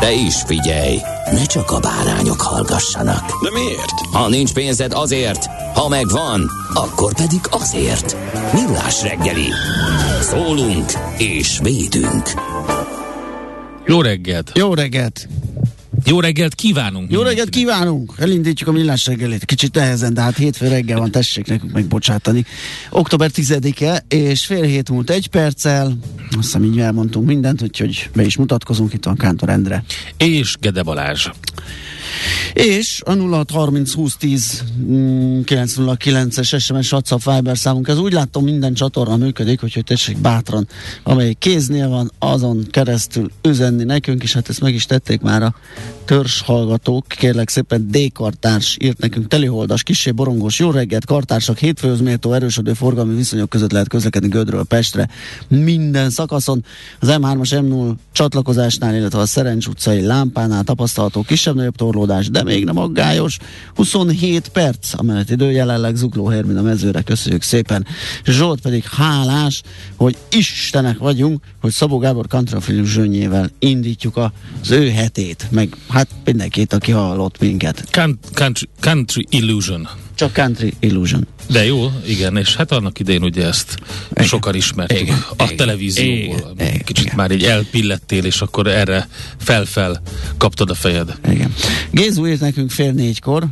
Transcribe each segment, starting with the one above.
De is figyelj, ne csak a bárányok hallgassanak. De miért? Ha nincs pénzed azért, ha megvan, akkor pedig azért. Millás reggeli. Szólunk és védünk. Jó reggelt! Jó reggelt! Jó reggelt kívánunk! Jó reggelt kívánunk! Elindítjuk a millás reggelit. Kicsit nehezen, de hát hétfő reggel van, tessék nekünk megbocsátani. Október 10-e, és fél hét múlt egy perccel. Azt hiszem így elmondtunk mindent, úgyhogy be is mutatkozunk. Itt van Kántor Endre. És Gede Balázs. És a 0630 2010 909-es SMS WhatsApp Viber számunk, ez úgy látom minden csatorna működik, úgyhogy tessék bátran, amelyik kéznél van, azon keresztül üzenni nekünk, és hát ezt meg is tették már a törzs hallgatók, kérlek szépen D. Kartárs írt nekünk teliholdas, kisé borongós, jó reggelt, kartársak, hétfőhöz méltó erősödő forgalmi viszonyok között lehet közlekedni Gödről Pestre. Minden szakaszon az M3-as M0 csatlakozásnál, illetve a Szerencs utcai lámpánál tapasztalható kisebb-nagyobb torlódás, de még nem aggályos. 27 perc a menetidő, jelenleg Zugló Hermina mezőre köszönjük szépen. Zsolt pedig hálás, hogy Istenek vagyunk, hogy Szabó Gábor Kantrafilius zsönnyével indítjuk az ő hetét, meg hát mindenkit, aki hallott minket. Country, country Illusion. Csak Country Illusion. De jó, igen, és hát annak idején ugye ezt Igen. sokan ismertük Igen. a Igen. televízióból. Igen. Kicsit Igen. már így elpillettél, és akkor erre fel-fel kaptad a fejed. Igen. Gézu írt nekünk fél négykor,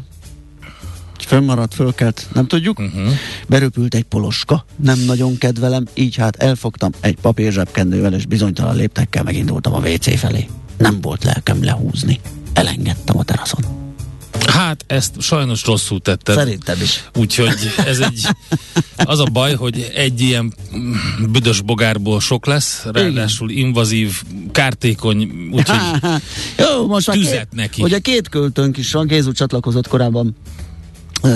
fönnmaradt, fölkelt, nem tudjuk. Uh-huh. Beröpült egy poloska, nem nagyon kedvelem, így hát elfogtam egy papírzsebkendővel, és bizonytalan léptekkel megindultam a WC felé. Nem volt lelkem lehúzni. Elengedtem a teraszon. Hát ezt sajnos rosszul tetted. Szerintem is. Úgyhogy ez egy, az a baj, hogy egy ilyen büdös bogárból sok lesz, ráadásul invazív, kártékony, úgyhogy Jó, most már Tüzet két, neki. Ugye két költőnk is van, Gézu csatlakozott korábban,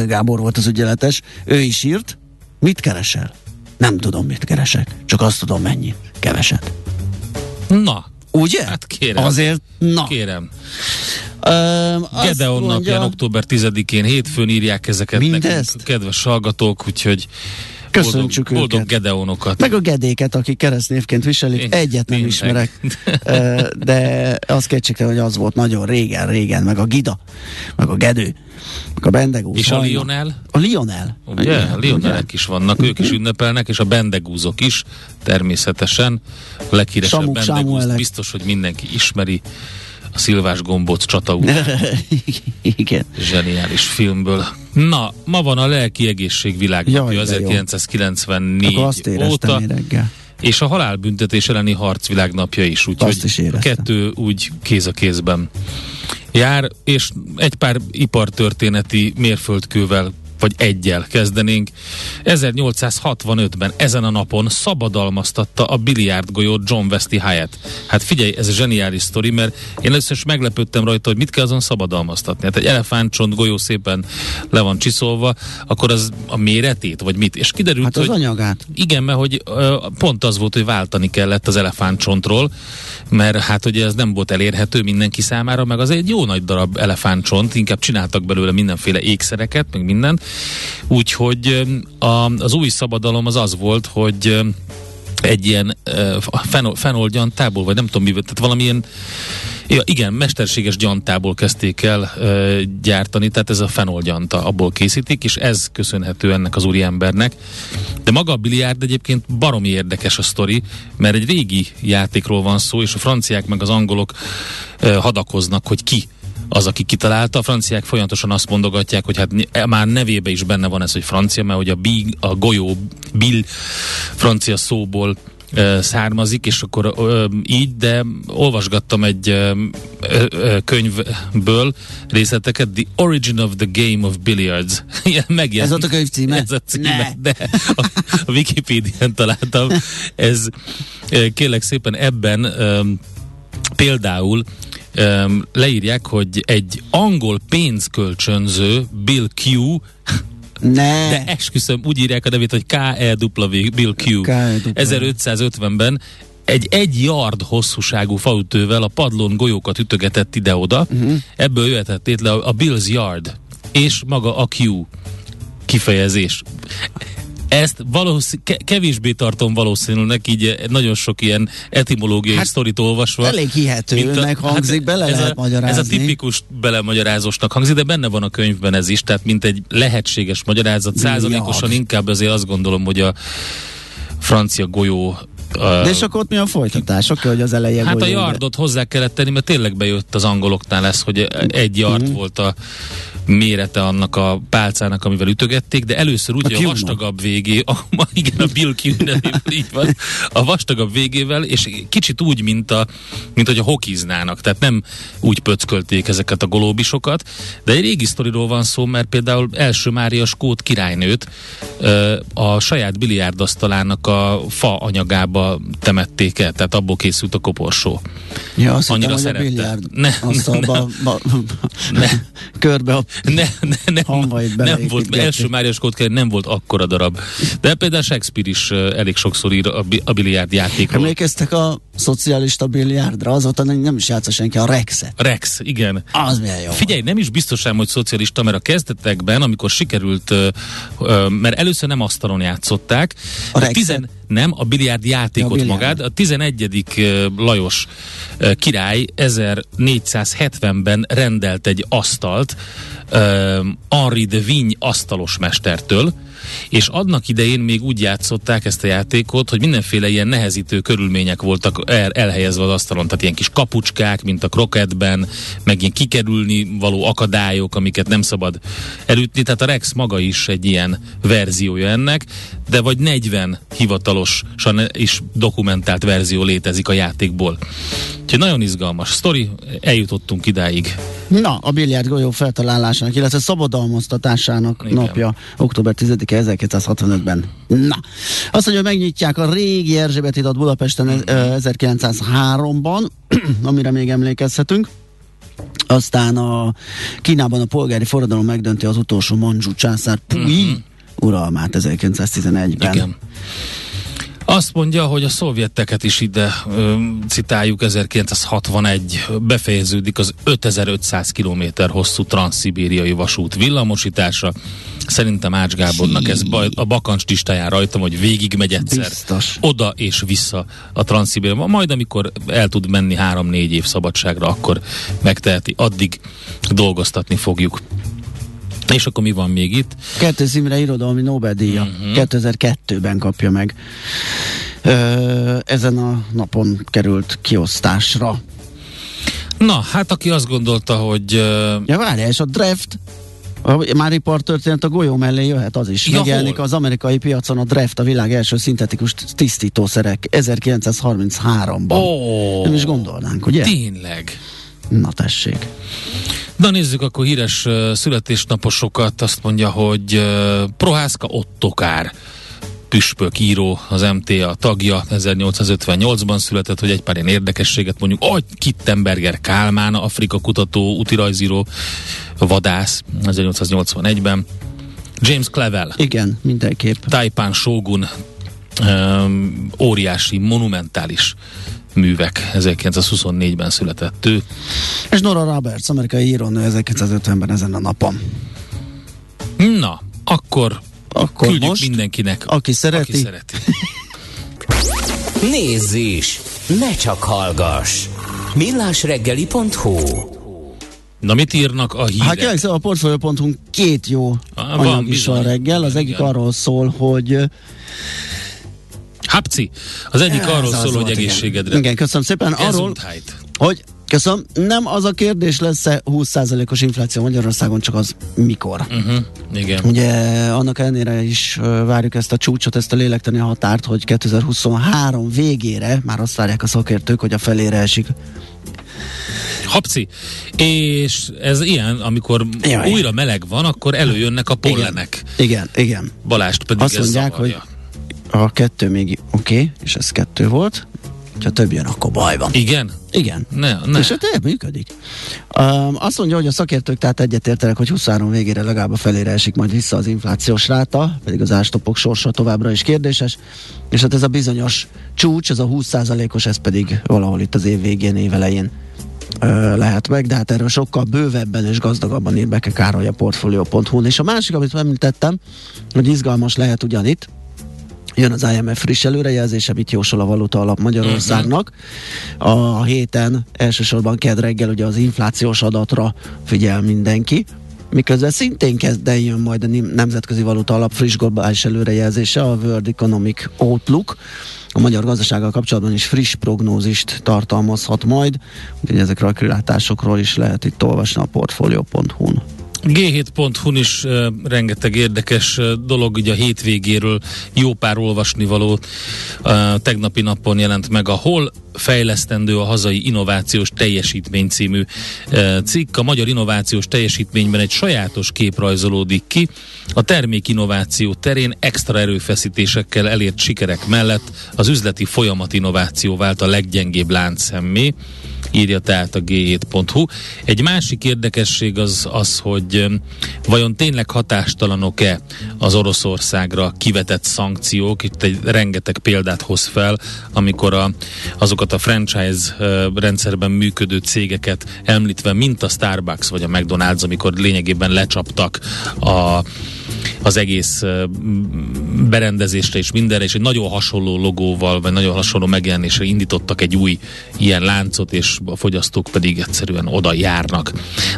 Gábor volt az ügyeletes, ő is írt, mit keresel? Nem tudom, mit keresek, csak azt tudom, mennyi. Keveset. na, Ugye? Hát kérem. Azért, na. kérem. Öm, Gedeon mondja- napján, október 10-én, hétfőn írják ezeket Mindezt? nekünk, kedves hallgatók, úgyhogy Köszöntsük boldog, boldog őket. Gedeonokat. Meg a gedéket, akik keresztnévként viselik, Én- egyet nem tényleg. ismerek, de az kétségtelen, hogy az volt nagyon régen, régen, meg a Gida, meg a Gedő, meg a Bendegúz. És a Hajna. Lionel? A Lionel. Ugye? Igen, A Lionelek is vannak, ők is ünnepelnek, és a bendegúzok is, természetesen. A leghíresebb Sámuelek. biztos, hogy mindenki ismeri a Szilvás Gombóc csata út Igen. zseniális filmből. Na, ma van a lelki egészség világnapja Jaj, de jó. 1994 Akkor azt óta. reggel. És a halálbüntetés elleni harc világnapja is, úgyhogy kettő úgy kéz a kézben jár, és egy pár ipartörténeti mérföldkővel vagy egyel kezdenénk. 1865-ben ezen a napon szabadalmaztatta a biliárdgolyót John Westy Hyatt. Hát figyelj, ez a zseniális sztori, mert én először is meglepődtem rajta, hogy mit kell azon szabadalmaztatni. Hát egy elefántcsont golyó szépen le van csiszolva, akkor az a méretét, vagy mit? És kiderült, Hát az hogy anyagát. igen, mert hogy pont az volt, hogy váltani kellett az elefántcsontról, mert hát ugye ez nem volt elérhető mindenki számára, meg az egy jó nagy darab elefántcsont, inkább csináltak belőle mindenféle ékszereket, meg mindent. Úgyhogy a, az új szabadalom az az volt, hogy egy ilyen uh, fenol, fenol gyantából, vagy nem tudom miből, tehát valamilyen igen, mesterséges gyantából kezdték el gyártani, tehát ez a fenol gyanta, abból készítik, és ez köszönhető ennek az úriembernek. De maga a biliárd egyébként baromi érdekes a sztori, mert egy régi játékról van szó, és a franciák meg az angolok hadakoznak, hogy ki az, aki kitalálta. A franciák folyamatosan azt mondogatják, hogy hát e, már nevébe is benne van ez, hogy francia, mert hogy a, big, a golyó bill francia szóból származik, és akkor ö, így, de olvasgattam egy ö, ö, könyvből részleteket, The Origin of the Game of Billiards. Megjelent. Ez ott a könyv címe? Ez a címe, ne. de a, a Wikipédián találtam. Ez kérlek szépen ebben például um, leírják, hogy egy angol pénzkölcsönző Bill Q ne. De esküszöm, úgy írják a nevét, hogy K-E-W Bill Q. K-E-W. 1550-ben egy egy yard hosszúságú faütővel a padlón golyókat ütögetett ide-oda, uh-huh. ebből jöhetett létre a Bill's Yard, és maga a Q kifejezés. Ezt valószín, kevésbé tartom valószínűleg, így eh, nagyon sok ilyen etimológiai hát, sztorit olvasva. Elég hihetőnek hát hangzik, hát, bele ez lehet a, magyarázni. Ez a tipikus belemagyarázósnak hangzik, de benne van a könyvben ez is, tehát mint egy lehetséges magyarázat. Százalékosan inkább azért azt gondolom, hogy a francia golyó de és akkor ott mi a folytatás? Oké, hogy az eleje Hát a yardot hozzá kellett tenni, mert tényleg bejött az angoloknál lesz, hogy egy yard mm. volt a mérete annak a pálcának, amivel ütögették, de először úgy, a, hogy a vastagabb végé, a, igen, a Bill Q így van, a vastagabb végével, és kicsit úgy, mint, a, mint hogy a hokiznának, tehát nem úgy pöckölték ezeket a golóbisokat, de egy régi sztoriról van szó, mert például első Mária Skót királynőt a saját biliárdasztalának a fa anyagába temették el, tehát abból készült a koporsó. Ja, azt Annyira hittem, szerette. Ne, ne, ne, ba, ne. körbe a ne, ne, ne, nem volt, első Márias Kódker nem volt akkora darab. De például Shakespeare is elég sokszor ír a, a biliárd játékról. Emlékeztek a szocialista biliárdra? Azóta nem is játsza senki a Rex-et. Rex, igen. Az milyen jó. Figyelj, nem is biztos ám, hogy szocialista, mert a kezdetekben, amikor sikerült, mert először nem asztalon játszották. A, a tizen, nem, a biliárd játékot a magát. A 11. Lajos király 1470-ben rendelt egy asztalt Henri de Vigne asztalos mestertől, és annak idején még úgy játszották ezt a játékot, hogy mindenféle ilyen nehezítő körülmények voltak el, elhelyezve az asztalon, tehát ilyen kis kapucskák, mint a kroketben, meg ilyen kikerülni való akadályok, amiket nem szabad elütni, tehát a Rex maga is egy ilyen verziója ennek, de vagy 40 hivatalosan is dokumentált verzió létezik a játékból. Úgyhogy nagyon izgalmas sztori, eljutottunk idáig. Na, a biliárd golyó feltalálásának, illetve szabadalmaztatásának Igen. napja, október 10-e 1965-ben. Na, azt mondja, hogy megnyitják a régi Erzsébet hidat Budapesten mm-hmm. 1903-ban, amire még emlékezhetünk. Aztán a Kínában a polgári forradalom megdönti az utolsó Manzsú császár Pui mm-hmm. uralmát 1911-ben. Igen. Azt mondja, hogy a szovjeteket is ide ö, citáljuk, 1961 befejeződik az 5500 km hosszú transzibériai vasút villamosítása. Szerintem Ács Gábornak ez baj, a bakancs listáján rajtam, hogy végig megy egyszer Biztos. oda és vissza a transzibériai. Majd amikor el tud menni három-négy év szabadságra, akkor megteheti. Addig dolgoztatni fogjuk. És akkor mi van még itt? Kettő Imre irodalmi Nobel-díja. Uh-huh. 2002-ben kapja meg. Ö, ezen a napon került kiosztásra. Na, hát aki azt gondolta, hogy... Uh... Ja, várjál, és a draft a Mári Part történet a golyó mellé jöhet az is. Ja, Megjelenik az amerikai piacon a Draft, a világ első szintetikus tisztítószerek 1933-ban. Oh, Nem is gondolnánk, ugye? Tényleg. Na tessék. Na nézzük akkor híres uh, születésnaposokat. Azt mondja, hogy uh, Prohászka Ottokár püspök író, az MTA tagja, 1858-ban született, hogy egy pár ilyen érdekességet mondjuk, hogy Kittenberger Kálmán, Afrika kutató, útirajzíró, vadász, 1881-ben. James Clevel. Igen, mindenképp. Taipán Shogun, óriási, monumentális művek. 1924-ben született ő. És Nora Roberts, amerikai írónő 1950-ben ezen a napon. Na, akkor, akkor küldjük most, mindenkinek, aki szereti. Aki szereti. Nézz is! Ne csak hallgass! millásreggeli.hu Na mit írnak a hírek? Hát kérlek, szóval a portfolio.hu két jó ah, anyag is van reggel. Az egyik arról szól, hogy Hapci. Az egyik arról szól, hogy egészségedre. Igen, köszönöm szépen. Arról, hogy Köszönöm. Nem az a kérdés lesz-e 20%-os infláció Magyarországon, csak az mikor. Uh-huh. Igen. Ugye annak ellenére is várjuk ezt a csúcsot, ezt a lélektani határt, hogy 2023 végére, már azt várják a szakértők, hogy a felére esik Hapci. És ez ilyen, amikor Jaj. újra meleg van, akkor előjönnek a pollenek. Igen, igen. igen. Balást pedig Azt mondják, zavarja. hogy a kettő még oké, okay, és ez kettő volt, ha több jön, akkor baj van. Igen? Igen. Ne, ne. És hát működik. Um, azt mondja, hogy a szakértők tehát egyetértenek, hogy 23 végére legalább a felére esik majd vissza az inflációs ráta, pedig az ástopok sorsa továbbra is kérdéses, és hát ez a bizonyos csúcs, ez a 20%-os, ez pedig valahol itt az év végén, évelején lehet meg, de hát erről sokkal bővebben és gazdagabban ír Beke Károly a Portfolio.hu-n. És a másik, amit említettem, hogy izgalmas lehet ugyanitt, Jön az IMF friss előrejelzés, amit jósol a valuta alap Magyarországnak. A héten elsősorban kedd reggel ugye az inflációs adatra figyel mindenki miközben szintén kezd jön majd a Nemzetközi Valuta Alap friss globális előrejelzése, a World Economic Outlook, a magyar gazdasággal kapcsolatban is friss prognózist tartalmazhat majd, úgyhogy ezekről a kilátásokról is lehet itt olvasni a portfolio.hu-n. G7.hu-n is uh, rengeteg érdekes uh, dolog, ugye a hétvégéről jó pár olvasnivaló uh, tegnapi napon jelent meg a Hol fejlesztendő a hazai innovációs teljesítmény című uh, cikk. A magyar innovációs teljesítményben egy sajátos kép rajzolódik ki. A termék innováció terén extra erőfeszítésekkel elért sikerek mellett az üzleti folyamat innováció vált a leggyengébb láncszemmé írja tehát a g7.hu. Egy másik érdekesség az az, hogy vajon tényleg hatástalanok-e az Oroszországra kivetett szankciók. Itt egy rengeteg példát hoz fel, amikor a, azokat a franchise rendszerben működő cégeket említve, mint a Starbucks vagy a McDonald's, amikor lényegében lecsaptak a az egész berendezésre és mindenre, és egy nagyon hasonló logóval, vagy nagyon hasonló megjelenésre indítottak egy új ilyen láncot, és a fogyasztók pedig egyszerűen oda járnak.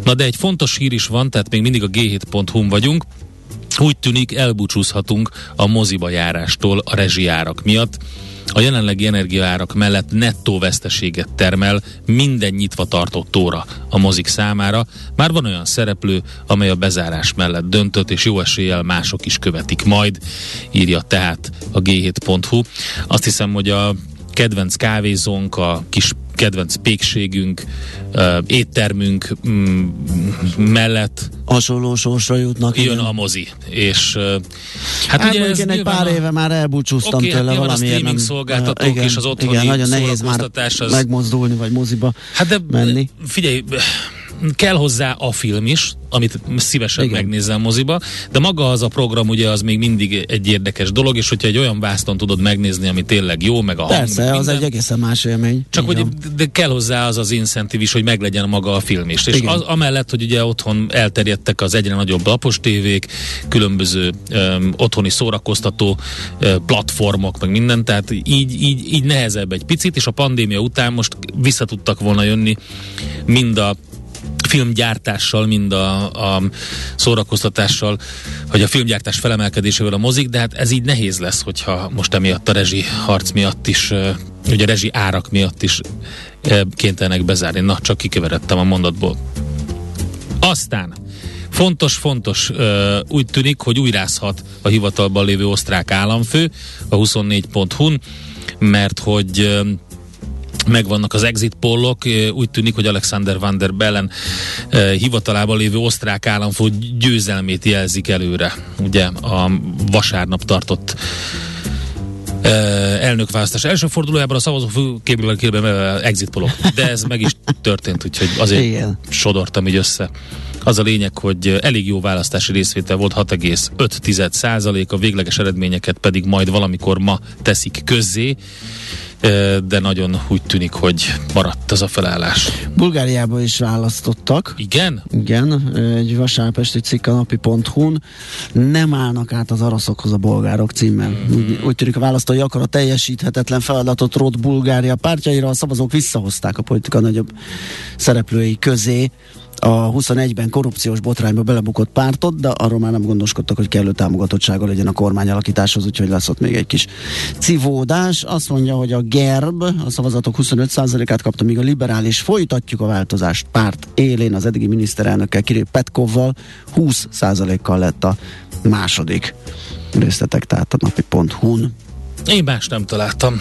Na de egy fontos hír is van, tehát még mindig a g7.hu vagyunk, úgy tűnik elbúcsúzhatunk a moziba járástól a rezsiárak miatt. A jelenlegi energiaárak mellett nettó veszteséget termel minden nyitva tartott óra a mozik számára. Már van olyan szereplő, amely a bezárás mellett döntött, és jó eséllyel mások is követik majd, írja tehát a g7.hu. Azt hiszem, hogy a kedvenc kávézónk, a kis kedvenc pékségünk, uh, éttermünk mm, mellett hasonló sorsra jutnak. Jön igen. a mozi. És uh, hát, hát ugye én egy pár éve már elbúcsúztam okay, tőle hát valamiért. A szolgáltatók igen, és az otthoni igen, nagyon nehéz már az... megmozdulni, vagy moziba hát de, menni. Figyelj, kell hozzá a film is, amit szívesen Igen. megnézem moziba, de maga az a program ugye az még mindig egy érdekes dolog, és hogyha egy olyan vászton tudod megnézni, ami tényleg jó, meg a Persze, hang, az minden, egy egészen más élmény. Csak hogy de kell hozzá az az incentív is, hogy meglegyen maga a film is. És az, amellett, hogy ugye otthon elterjedtek az egyre nagyobb lapos tévék, különböző um, otthoni szórakoztató uh, platformok, meg minden, tehát így, így, így nehezebb egy picit, és a pandémia után most vissza tudtak volna jönni mind a filmgyártással, mind a, a szórakoztatással, hogy a filmgyártás felemelkedésével a mozik, de hát ez így nehéz lesz, hogyha most emiatt a rezsi harc miatt is, ugye a rezsi árak miatt is kénytelenek bezárni. Na, csak kikeveredtem a mondatból. Aztán Fontos, fontos, úgy tűnik, hogy újrázhat a hivatalban lévő osztrák államfő a 24.hu-n, mert hogy megvannak az exit pollok, úgy tűnik, hogy Alexander van der Bellen hivatalában lévő osztrák államfő győzelmét jelzik előre. Ugye a vasárnap tartott elnökválasztás első fordulójában a szavazó főképviselőkében exit polok. De ez meg is történt, úgyhogy azért Igen. sodortam így össze. Az a lényeg, hogy elég jó választási részvétel volt, 6,5 százalék, a végleges eredményeket pedig majd valamikor ma teszik közzé de nagyon úgy tűnik, hogy maradt az a felállás. Bulgáriába is választottak. Igen? Igen, egy vasárpesti cikk a napi.hu-n nem állnak át az araszokhoz a bolgárok címmel. Mm. Úgy, úgy tűnik a választói a teljesíthetetlen feladatot rót Bulgária pártjaira, a szavazók visszahozták a politika nagyobb szereplői közé a 21-ben korrupciós botrányba belebukott pártot, de arról már nem gondoskodtak, hogy kellő támogatottsága legyen a kormány alakításhoz, úgyhogy lesz ott még egy kis civódás. Azt mondja, hogy a GERB a szavazatok 25%-át kapta, míg a liberális folytatjuk a változást párt élén az eddigi miniszterelnökkel, Kirill Petkovval 20%-kal lett a második részletek, tehát a napi.hu-n. Én más nem találtam.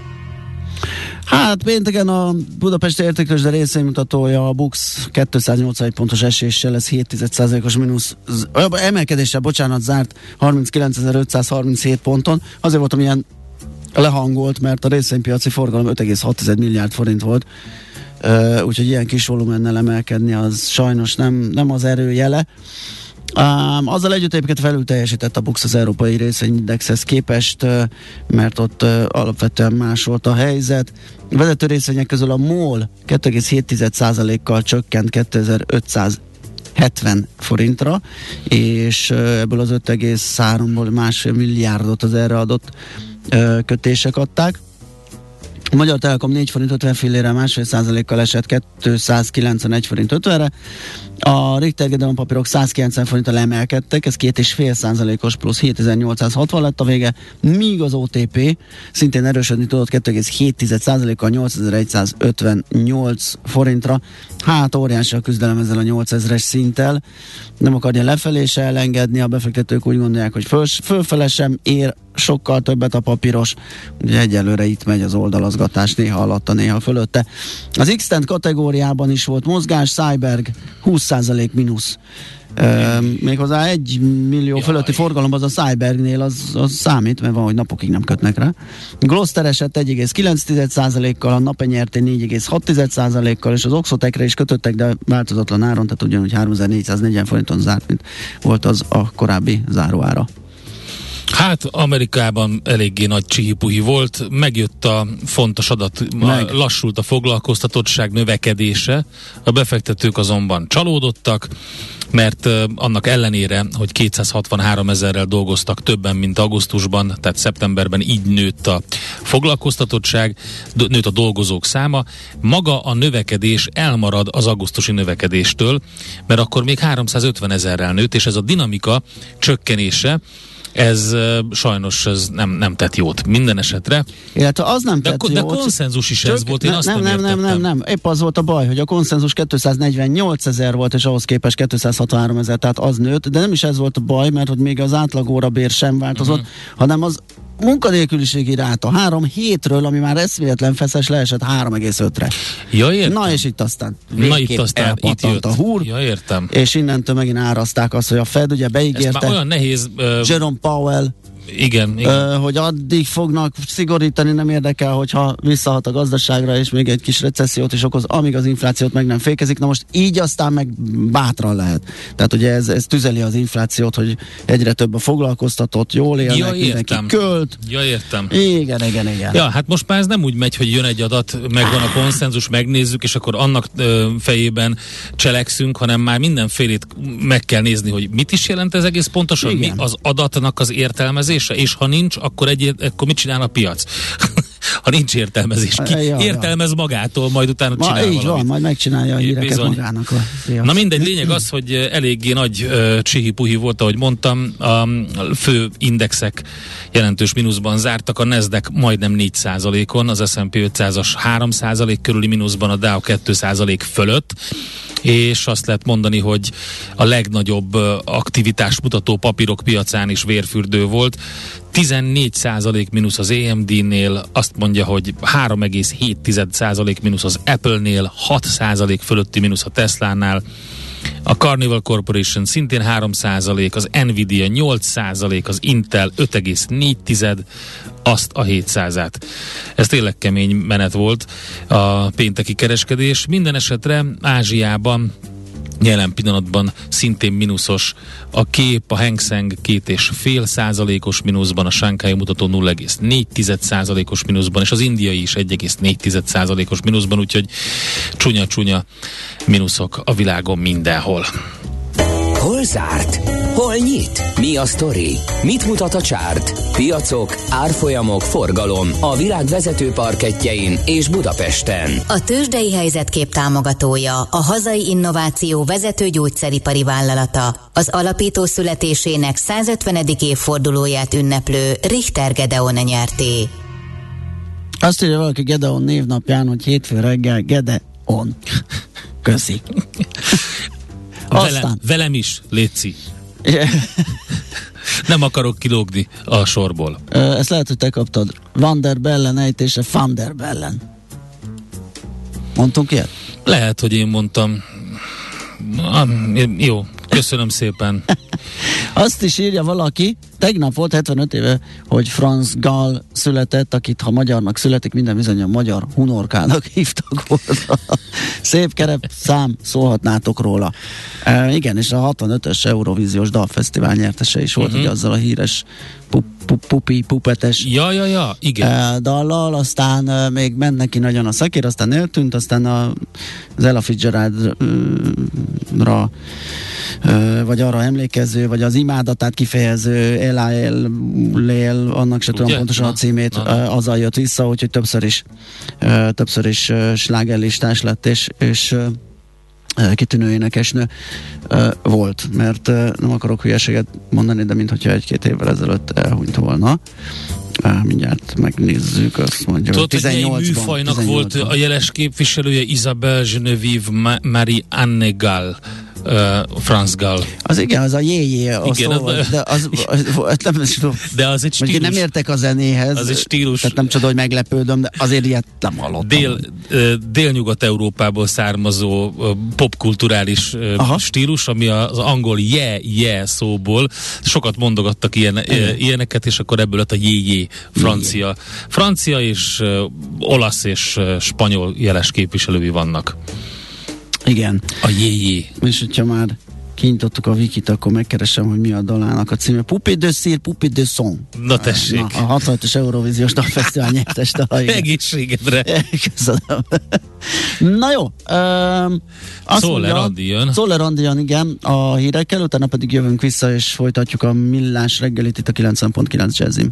Hát pénteken a Budapest értékes, de részvénymutatója a Bux 281 pontos eséssel, ez 7,1%-os mínusz, emelkedéssel, bocsánat, zárt 39.537 ponton. Azért voltam ilyen lehangolt, mert a részvénypiaci forgalom 5,6 milliárd forint volt, úgyhogy ilyen kis volumennel emelkedni az sajnos nem, nem az erőjele. Um, azzal együtt egyébként felül teljesített a Bux az európai részvényindexhez képest, mert ott alapvetően más volt a helyzet. A vezető részvények közül a MOL 2,7%-kal csökkent 2500 70 forintra, és ebből az 5,3-ból másfél milliárdot az erre adott kötések adták. Magyar Telekom 4 forint 50 fillére másfél százalékkal esett 291 forint 50-re. A Richter Gedeon papírok 190 forinttal emelkedtek, ez két és fél százalékos plusz 7860 lett a vége, míg az OTP szintén erősödni tudott 2,7 százalékkal 8158 forintra. Hát óriási a küzdelem ezzel a 8000-es szinttel. Nem akarja lefelé se elengedni, a befektetők úgy gondolják, hogy föl, fölfele sem ér sokkal többet a papíros. Ugye egyelőre itt megy az oldalazgatás, néha alatta, néha fölötte. Az x kategóriában is volt mozgás, Cyberg 20% mínusz. Uh, méghozzá egy millió Jaj. fölötti forgalom az a Cybergnél az, az számít, mert van, hogy napokig nem kötnek rá. Gloster esett 1,9%-kal, a Napenyerté 4,6%-kal, és az Oxotecre is kötöttek, de változatlan áron, tehát ugyanúgy 3440 forinton zárt, mint volt az a korábbi záróára. Hát Amerikában eléggé nagy csihipuhi volt, megjött a fontos adat, Meg. a, lassult a foglalkoztatottság növekedése, a befektetők azonban csalódottak, mert annak ellenére, hogy 263 ezerrel dolgoztak többen, mint augusztusban, tehát szeptemberben így nőtt a foglalkoztatottság, nőtt a dolgozók száma, maga a növekedés elmarad az augusztusi növekedéstől, mert akkor még 350 ezerrel nőtt, és ez a dinamika csökkenése ez sajnos ez nem, nem tett jót minden esetre. Illetve az nem tett de, jót. De konszenzus is ez volt, én ne, azt nem, nem, nem, nem, nem, épp az volt a baj, hogy a konszenzus 248 ezer volt, és ahhoz képest 263 ezer, tehát az nőtt, de nem is ez volt a baj, mert hogy még az átlag bér sem változott, uh-huh. hanem az munkanélküliségi ráta három hétről, ami már eszméletlen feszes, leesett 3,5-re. Ja, értem. Na és itt aztán Na itt aztán itt jött. a húr. Ja, értem. És innentől megint áraszták azt, hogy a Fed ugye beígérte. Ez már olyan nehéz. Uh, Jerome Powell igen, igen. hogy addig fognak szigorítani, nem érdekel, hogyha visszahat a gazdaságra, és még egy kis recessziót is okoz, amíg az inflációt meg nem fékezik. Na most így aztán meg bátran lehet. Tehát ugye ez, ez tüzeli az inflációt, hogy egyre több a foglalkoztatott, jól élnek, ja, mindenki költ. Ja, értem. Igen, igen, igen. Ja, hát most már ez nem úgy megy, hogy jön egy adat, megvan a konszenzus, megnézzük, és akkor annak ö, fejében cselekszünk, hanem már mindenfélét meg kell nézni, hogy mit is jelent ez egész pontosan, igen. mi az adatnak az értelmezés, értelmezése, és ha nincs, akkor, egy, akkor mit csinál a piac? Ha nincs értelmezés. Ki ja, értelmez ja. magától, majd utána Ma, csinál így valamit. van, majd megcsinálja a híreket Bizony. magának. A Na mindegy, lényeg az, hogy eléggé nagy uh, csihipuhi volt, ahogy mondtam, a fő indexek jelentős mínuszban zártak, a Nasdaq majdnem 4%-on, az S&P 500-as 3% körüli mínuszban, a Dow 2% fölött, és azt lehet mondani, hogy a legnagyobb aktivitást mutató papírok piacán is vérfürdő volt. 14 százalék mínusz az AMD-nél, azt mondja, hogy 3,7 százalék mínusz az Apple-nél, 6 százalék fölötti mínusz a Tesla-nál, a Carnival Corporation szintén 3%, az Nvidia 8%, az Intel 5,4, azt a 700-át. Ez tényleg kemény menet volt a pénteki kereskedés. Minden esetre Ázsiában jelen pillanatban szintén mínuszos. A kép, a Hang Seng két és fél százalékos mínuszban, a Shanghai mutató 0,4 százalékos mínuszban, és az indiai is 1,4 százalékos mínuszban, úgyhogy csúnya-csúnya mínuszok a világon mindenhol. Hol zárt? Hol nyit? Mi a sztori? Mit mutat a csárt? Piacok, árfolyamok, forgalom a világ vezető parketjein és Budapesten. A tőzsdei helyzetkép támogatója, a hazai innováció vezető gyógyszeripari vállalata, az alapító születésének 150. évfordulóját ünneplő Richter Gedeon nyerté. Azt írja valaki Gedeon névnapján, hogy hétfő reggel Gedeon. Köszi. Velem, velem is, Léci. Nem akarok kilógni a sorból. Ezt lehet, hogy te kaptad. Van der Bellen ejtése Van der Bellen. Mondtunk ilyet? Lehet, hogy én mondtam. Ah, jó, köszönöm szépen. Azt is írja valaki, tegnap volt 75 éve, hogy Franz Gall született, akit ha magyarnak születik, minden bizony a magyar hunorkának hívtak volna. Szép kerep szám, szólhatnátok róla. E, igen, és a 65-ös Eurovíziós Dalfesztivál nyertese is volt, uh-huh. ugye azzal a híres pu- pu- pupi, pupetes Ja, ja, ja, igen. e, dallal, aztán e, még ment neki nagyon a szakér, aztán eltűnt, aztán a, az Ella Fitzgeraldra e, vagy arra emlékező, vagy az imádatát kifejező El Lél, annak se tudom Ugye? pontosan a címét, na, azzal jött vissza, úgyhogy többször is többször is slágerlistás lett, és, és kitűnő énekesnő volt, mert nem akarok hülyeséget mondani, de mintha egy-két évvel ezelőtt elhunyt volna. E, mindjárt megnézzük, azt mondja, Tudod, hogy mely 18-ban, műfajnak 18-ban. volt a jeles képviselője Isabel Genevieve Ma- Marie Anne Gall, uh, Franz Gall. Az igen, az a jéjé, az Igen, szó az- de az, az, az nem. De az egy stílus. nem értek a zenéhez. Az egy stílus. Tehát nem csoda, hogy meglepődöm, de azért ilyet nem hallottam. Dél, délnyugat-európából származó popkulturális Aha. stílus, ami az angol yeah, yeah szóból sokat mondogattak ilyen, ilyeneket, és akkor ebből lett a francia. Francia és ö, olasz és ö, spanyol jeles képviselői vannak. Igen. A jé És hogyha már kinyitottuk a wikit, akkor megkeresem, hogy mi a dalának a címe. Poupée de cire, Poupée de son. Na tessék. Na, a 65-ös Eurovíziós Dalfesztivál nyertes dala. Egészségedre. Köszönöm. Na jó. Um, mondja- Andi jön. Szoller Andi jön, igen, a hírekkel, utána pedig jövünk vissza, és folytatjuk a millás reggelit itt a 90.9 jazzim.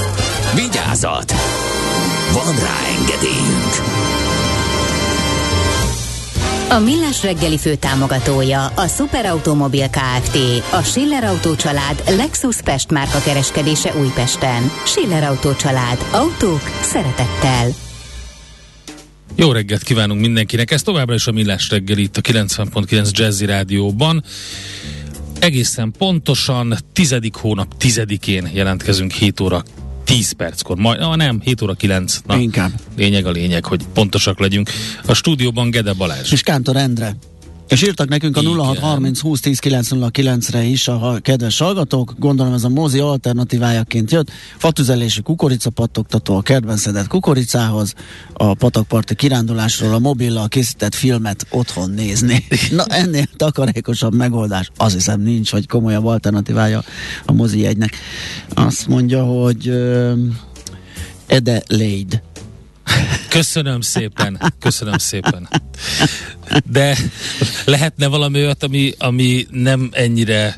Vigyázat! Van rá engedélyünk! A Millás reggeli főtámogatója a Superautomobil KFT, a Schiller Autó család Lexus Pest márka kereskedése Újpesten. Schiller Autó család. Autók szeretettel. Jó reggelt kívánunk mindenkinek, ez továbbra is a Millás reggel itt a 90.9 Jazzy Rádióban. Egészen pontosan tizedik hónap tizedikén jelentkezünk 7 óra 10 perckor, majd, ah, nem, 7 óra 9. Na, Inkább. Lényeg a lényeg, hogy pontosak legyünk. A stúdióban Gede Balázs. És Kántor Endre. És írtak nekünk a Igen. 0630 20 10 909-re is a kedves hallgatók. Gondolom ez a mozi alternatívájaként jött. Fatüzelésű kukoricapattogtató a kertben szedett kukoricához, a patakparti kirándulásról a mobillal készített filmet otthon nézni. Na ennél takarékosabb megoldás azt hiszem nincs, vagy komolyabb alternatívája a mozi jegynek. Azt mondja, hogy uh, Adelaide. Köszönöm szépen, köszönöm szépen. De lehetne valami olyat, ami, ami nem ennyire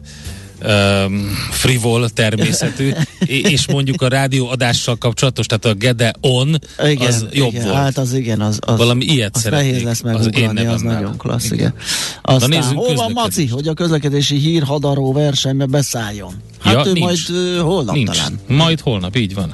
um, frivol természetű, és mondjuk a rádióadással kapcsolatos, tehát a Gedeon, igen, az jobb igen, volt. Hát az igen, az, az Valami ilyet az szeretnék. nehéz lesz Az megugrani, az, nevemmel. nagyon klassz, igen. Igen. Aztán nézzünk hol van. Maci, hogy a közlekedési hírhadaró versenybe beszálljon? Hát Ja, ő nincs. majd ö, holnap Nincs. talán. Majd holnap, így van.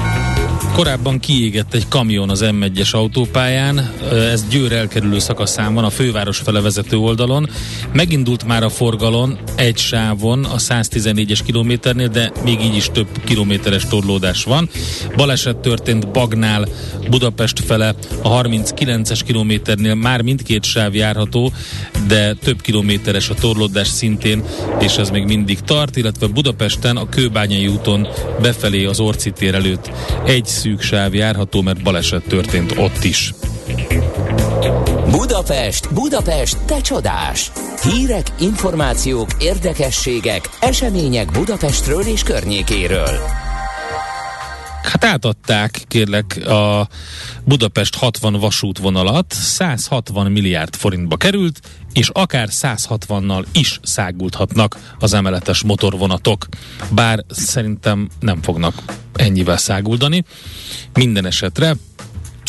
Korábban kiégett egy kamion az M1-es autópályán, ez Győr elkerülő szakaszán van, a főváros fele vezető oldalon. Megindult már a forgalom egy sávon a 114-es kilométernél, de még így is több kilométeres torlódás van. Baleset történt Bagnál, Budapest fele a 39-es kilométernél már mindkét sáv járható, de több kilométeres a torlódás szintén, és ez még mindig tart, illetve Budapesten a Kőbányai úton befelé az Orci tér előtt egy szűk sáv járható, mert baleset történt ott is. Budapest, Budapest, te csodás! Hírek, információk, érdekességek, események Budapestről és környékéről. Hát átadták, kérlek, a Budapest 60 vasútvonalat, 160 milliárd forintba került, és akár 160-nal is száguldhatnak az emeletes motorvonatok. Bár szerintem nem fognak ennyivel száguldani. Minden esetre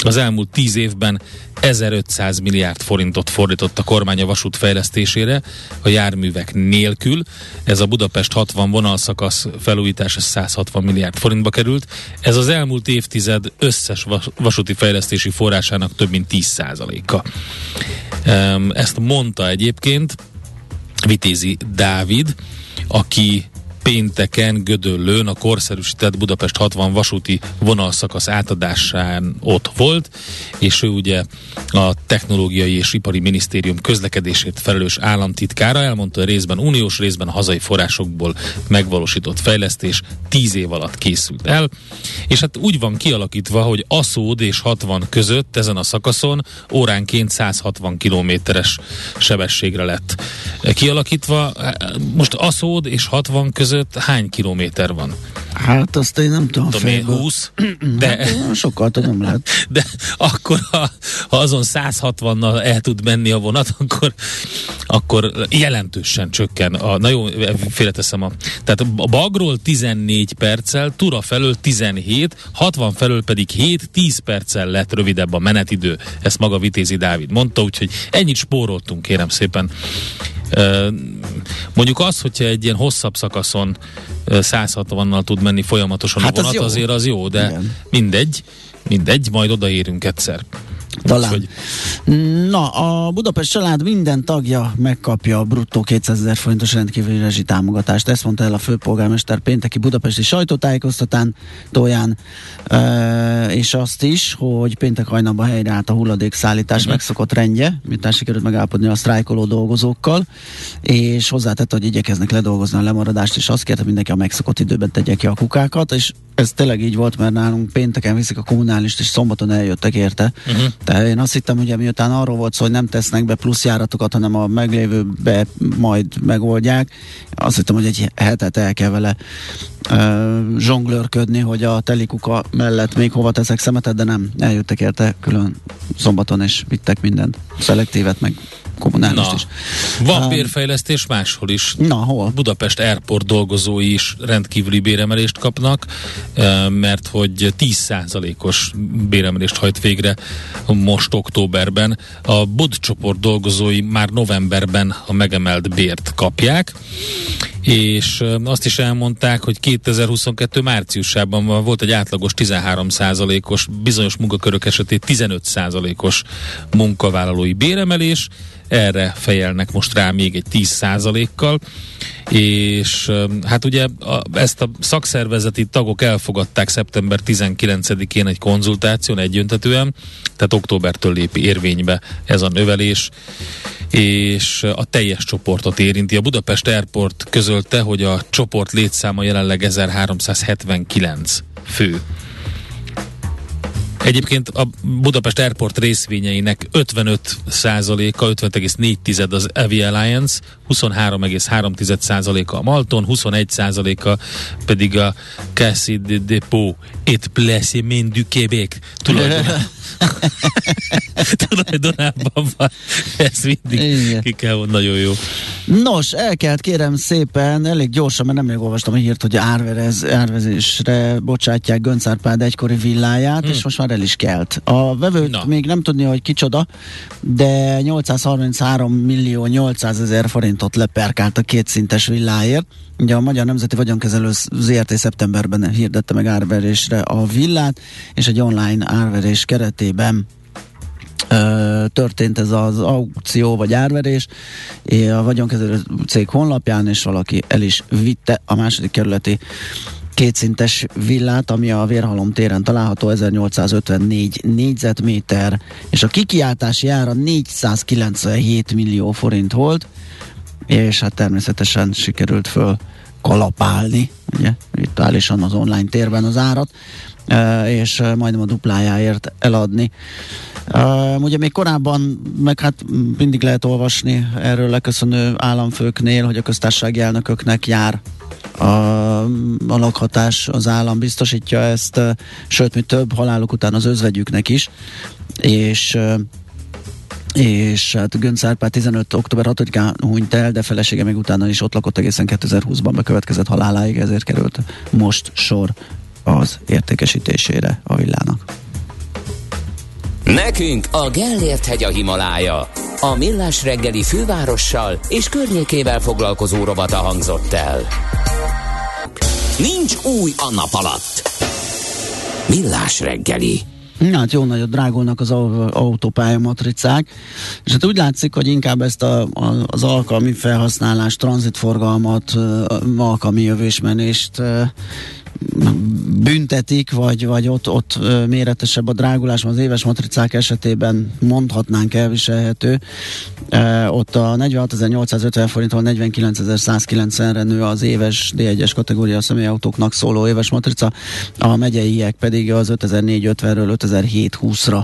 az elmúlt tíz évben 1500 milliárd forintot fordított a kormány a vasút fejlesztésére a járművek nélkül. Ez a Budapest 60 vonalszakasz felújítása 160 milliárd forintba került. Ez az elmúlt évtized összes vas- vasúti fejlesztési forrásának több mint 10%-a. Em, Ezt mondta egyébként Vitézi Dávid, aki pénteken Gödöllőn a korszerűsített Budapest 60 vasúti vonalszakasz átadásán ott volt, és ő ugye a Technológiai és Ipari Minisztérium közlekedését felelős államtitkára elmondta, hogy részben uniós, részben hazai forrásokból megvalósított fejlesztés 10 év alatt készült el, és hát úgy van kialakítva, hogy Aszód és 60 között ezen a szakaszon óránként 160 kilométeres sebességre lett kialakítva. Most Aszód és 60 között hány kilométer van? Hát azt én nem tudom. Tudom én, fejből. 20? De, Hát, sokkal tudom lehet. de akkor, ha, ha azon 160-nal el tud menni a vonat, akkor, akkor jelentősen csökken. A, na jó, félreteszem a... Tehát a Bagról 14 perccel, Tura felől 17, 60 felől pedig 7-10 perccel lett rövidebb a menetidő. Ezt maga Vitézi Dávid mondta, úgyhogy ennyit spóroltunk, kérem szépen. Mondjuk az, hogyha egy ilyen hosszabb szakaszon ö, 160-nal tud menni folyamatosan Hát a az vonat, jó. azért az jó, de Igen. mindegy, mindegy, majd odaérünk egyszer. Talán. Úgyhogy- Na, a Budapest család minden tagja megkapja a bruttó 200 ezer forintos rendkívüli rezsi támogatást. Ezt mondta el a főpolgármester pénteki budapesti sajtótájékoztatán toján, e, és azt is, hogy péntek hajnalban helyreállt a hulladékszállítás uh-huh. megszokott rendje, miután sikerült megállapodni a sztrájkoló dolgozókkal, és hozzátette, hogy igyekeznek ledolgozni a lemaradást, és azt kérte mindenki a megszokott időben tegye ki a kukákat, és ez tényleg így volt, mert nálunk pénteken viszik a kommunálist, és szombaton eljöttek érte. Uh-huh. Tehát én azt hittem, hogy miután arról volt szó, hogy nem tesznek be plusz járatokat, hanem a meglévőbe majd megoldják, azt hittem, hogy egy hetet el kell vele uh, zsonglőrködni, hogy a telikuka mellett még hova teszek szemetet, de nem, eljöttek érte külön szombaton, és vittek mindent, szelektívet, meg kommunálist Na, is. van Um, bérfejlesztés máshol is. Na, hol? Budapest Airport dolgozói is rendkívüli béremelést kapnak, mert hogy 10%-os béremelést hajt végre most októberben. A Bud csoport dolgozói már novemberben a megemelt bért kapják, és azt is elmondták, hogy 2022 márciusában volt egy átlagos 13%-os, bizonyos munkakörök esetén 15%-os munkavállalói béremelés, erre fejelnek most rá még egy 10%-kal, és hát ugye a, ezt a szakszervezeti tagok elfogadták szeptember 19-én egy konzultáción egyöntetően, tehát októbertől lép érvénybe ez a növelés, és a teljes csoportot érinti. A Budapest Airport közölte, hogy a csoport létszáma jelenleg 1379 fő. Egyébként a Budapest Airport részvényeinek 55 százaléka, 50,4 az Avi Alliance, 23,3 százaléka a Malton, 21 százaléka pedig a Caisse de Dépôt et Placement du Québec tulajdon, tulajdonában van. Ez mindig Igen. ki kell, nagyon jó. Nos, elkelt kérem szépen, elég gyorsan, mert nemrég olvastam a hírt, hogy árverez, árvezésre bocsátják Gönc Árpád egykori villáját, és most már el is kelt. A vevőt Na. még nem tudni, hogy kicsoda, de 833 millió 800 ezer forintot leperkált a kétszintes villáért. Ugye a Magyar Nemzeti Vagyonkezelő ZRT szeptemberben hirdette meg árverésre a villát, és egy online árverés keretében történt ez az aukció vagy árverés a vagyonkezelő cég honlapján, és valaki el is vitte a második kerületi kétszintes villát, ami a Vérhalom téren található, 1854 négyzetméter, és a kikiáltási ára 497 millió forint volt, és hát természetesen sikerült föl kalapálni, ugye, itt állisan az online térben az árat, ö, és ö, majdnem a duplájáért eladni. Uh, ugye még korábban, meg hát mindig lehet olvasni erről leköszönő államfőknél, hogy a köztársasági elnököknek jár a, a lakhatás, az állam biztosítja ezt, sőt, mi több haláluk után az özvegyüknek is, és és hát Gönc Árpád 15. október 6-án hunyt el, de felesége még utána is ott lakott egészen 2020-ban bekövetkezett haláláig, ezért került most sor az értékesítésére a villának. Nekünk a Gellért hegy a Himalája. A Millás reggeli fővárossal és környékével foglalkozó rovata hangzott el. Nincs új a nap alatt. Millás reggeli. Na, hát jó nagyot drágulnak az au- autópálya matricák, és hát úgy látszik, hogy inkább ezt a, a, az alkalmi felhasználás, tranzitforgalmat, alkalmi jövésmenést büntetik, vagy, vagy ott, ott méretesebb a drágulás, az éves matricák esetében mondhatnánk elviselhető. Ott a 46.850 forinttól 49.190-re nő az éves D1-es kategória személyautóknak szóló éves matrica, a megyeiek pedig az 5450-ről 5720-ra.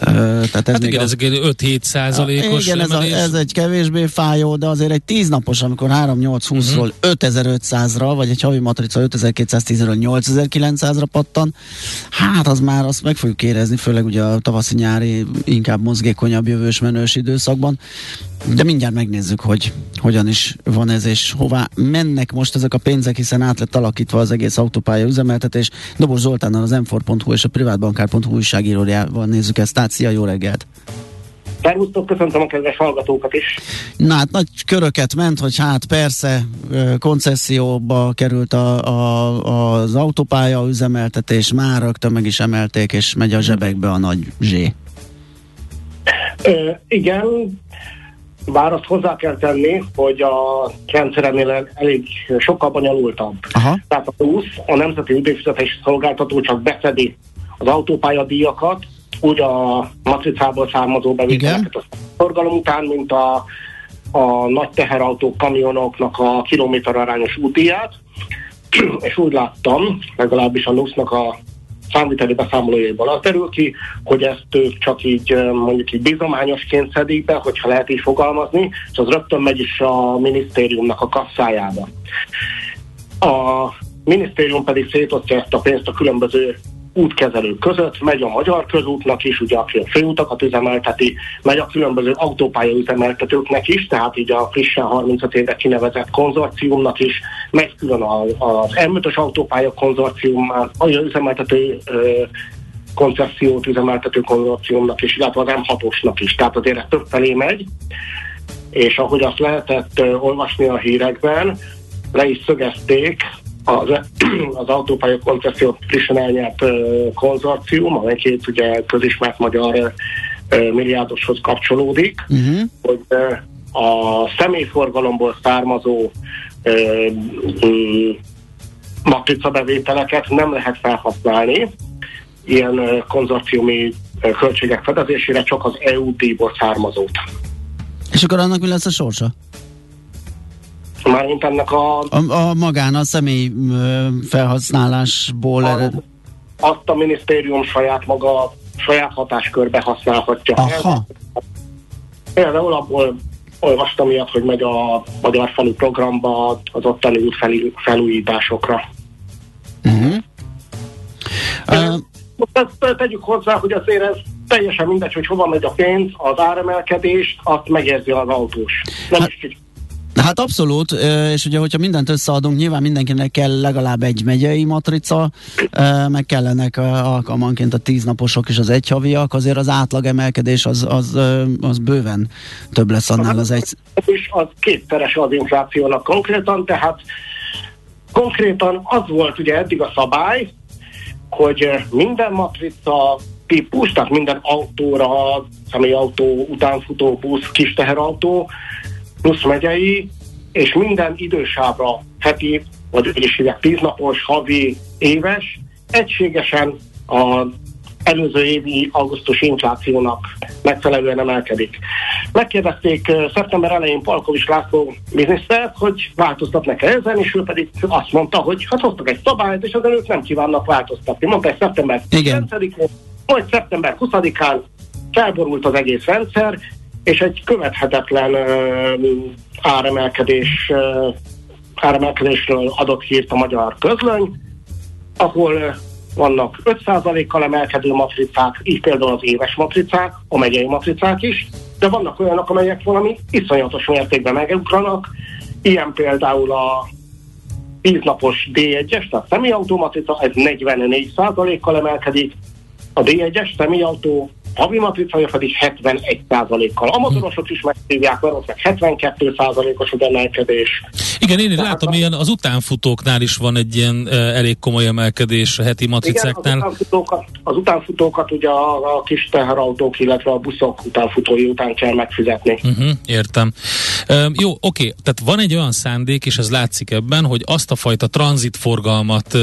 E, tehát ez Hát igen, a- ezek egy 5-7 százalékos igen, ez, a, ez egy kevésbé fájó, de azért egy tíznapos, amikor 3820-ról uh-huh. 5500-ra, vagy egy havi matrica 5210-ről 8900-ra pattan, hát az már azt meg fogjuk érezni, főleg ugye a tavaszi-nyári, inkább mozgékonyabb jövős menős időszakban. De mindjárt megnézzük, hogy hogyan is van ez, és hová mennek most ezek a pénzek, hiszen át lett alakítva az egész autópálya üzemeltetés. Dobos Zoltánnal az m és a privátbankár.hu újságírójával nézzük ezt. Tácia, jó reggelt! Szervusztok, köszöntöm a kedves hallgatókat is. Na hát nagy köröket ment, hogy hát persze koncesszióba került a, a, az autópálya üzemeltetés, már rögtön meg is emelték, és megy a zsebekbe a nagy zsé. Ö, igen, bár azt hozzá kell tenni, hogy a rendszerennél elég sokkal bonyolultabb. Aha. Tehát a plusz, a Nemzeti Időfizetési Szolgáltató csak beszedi az autópályadíjakat, úgy a matricából származó bevételeket a forgalom után, mint a, a nagy teherautók, kamionoknak a kilométer arányos útdíját, és úgy láttam, legalábbis a NUSZ-nak a számviteli beszámolójaiból az derül ki, hogy ezt ők csak így mondjuk így bizományosként szedik be, hogyha lehet így fogalmazni, és az rögtön megy is a minisztériumnak a kasszájába. A minisztérium pedig szétosztja ezt a pénzt a különböző útkezelők között, megy a Magyar Közútnak is, ugye aki a főutakat üzemelteti, megy a különböző autópálya üzemeltetőknek is, tehát így a frissen 35 éve kinevezett konzorciumnak is, megy külön az M5-ös autópálya konzorcium, a üzemeltető koncesziót üzemeltető konzorciumnak is, illetve az M6-osnak is, tehát azért ez több felé megy, és ahogy azt lehetett olvasni a hírekben, le is szögezték az, az autópálya koncesziót frissen elnyert konzorcium, amely két ugye közismert magyar milliárdoshoz kapcsolódik, Uh-huh. hogy a személyforgalomból származó matricabevételeket nem lehet felhasználni ilyen konzorciumi költségek fedezésére, csak az EU díjból származót. És akkor annak mi lesz a sorsa? Mármint ennek a, A, a magán, a személy felhasználásból a ered. azt a minisztérium saját maga saját hatáskörbe használhatja. Aha. Például abból olvastam ilyet, hogy megy a Magyar Falu programba az ottani út felú- felújításokra. Uh-huh. Uh, Most ezt tegyük hozzá, hogy azért ez teljesen mindegy, hogy hova megy a pénz, az áremelkedést, azt megérzi az autós. Nem Hát- is Hát abszolút, és ugye, hogyha mindent összeadunk, nyilván mindenkinek kell legalább egy megyei matrica, meg kellenek alkalmanként a tíznaposok és az egyhaviak, azért az átlag emelkedés az, az, az bőven több lesz annál az egy... és az kétszeres az inflációnak konkrétan, tehát konkrétan az volt ugye eddig a szabály, hogy minden matrica típus, tehát minden autóra, személyautó, utánfutó busz, kis teherautó, plusz megyei, és minden idősávra heti, vagy úgy is hívják, tíznapos, havi, éves, egységesen a előző évi augusztus inflációnak megfelelően emelkedik. Megkérdezték szeptember elején Palkovics László minisztert, hogy változtatnak-e ezen, és ő pedig azt mondta, hogy hát hoztak egy szabályt, és ezen ők nem kívánnak változtatni. Mondta egy szeptember Igen. 9-én, majd szeptember 20-án felborult az egész rendszer, és egy követhetetlen áremelkedés, áremelkedésről adott hírt a magyar közlöny, ahol vannak 5%-kal emelkedő matricák, így például az éves matricák, a megyei matricák is, de vannak olyanok, amelyek valami iszonyatos mértékben megugranak, ilyen például a 10 napos D1-es, tehát személyautomatrica, ez 44%-kal emelkedik, a D1-es személyautó havi matricája pedig 71%-kal. A motorosok is megszívják, mert ott meg 72%-os az emelkedés. Igen, én is látom, ilyen az utánfutóknál is van egy ilyen uh, elég komoly emelkedés a heti Igen, az matricáknál. utánfutókat, az utánfutókat ugye a, a kis teherautók, illetve a buszok utánfutói után kell megfizetni. Uh-huh, értem. Uh, jó, oké, tehát van egy olyan szándék, és ez látszik ebben, hogy azt a fajta tranzitforgalmat,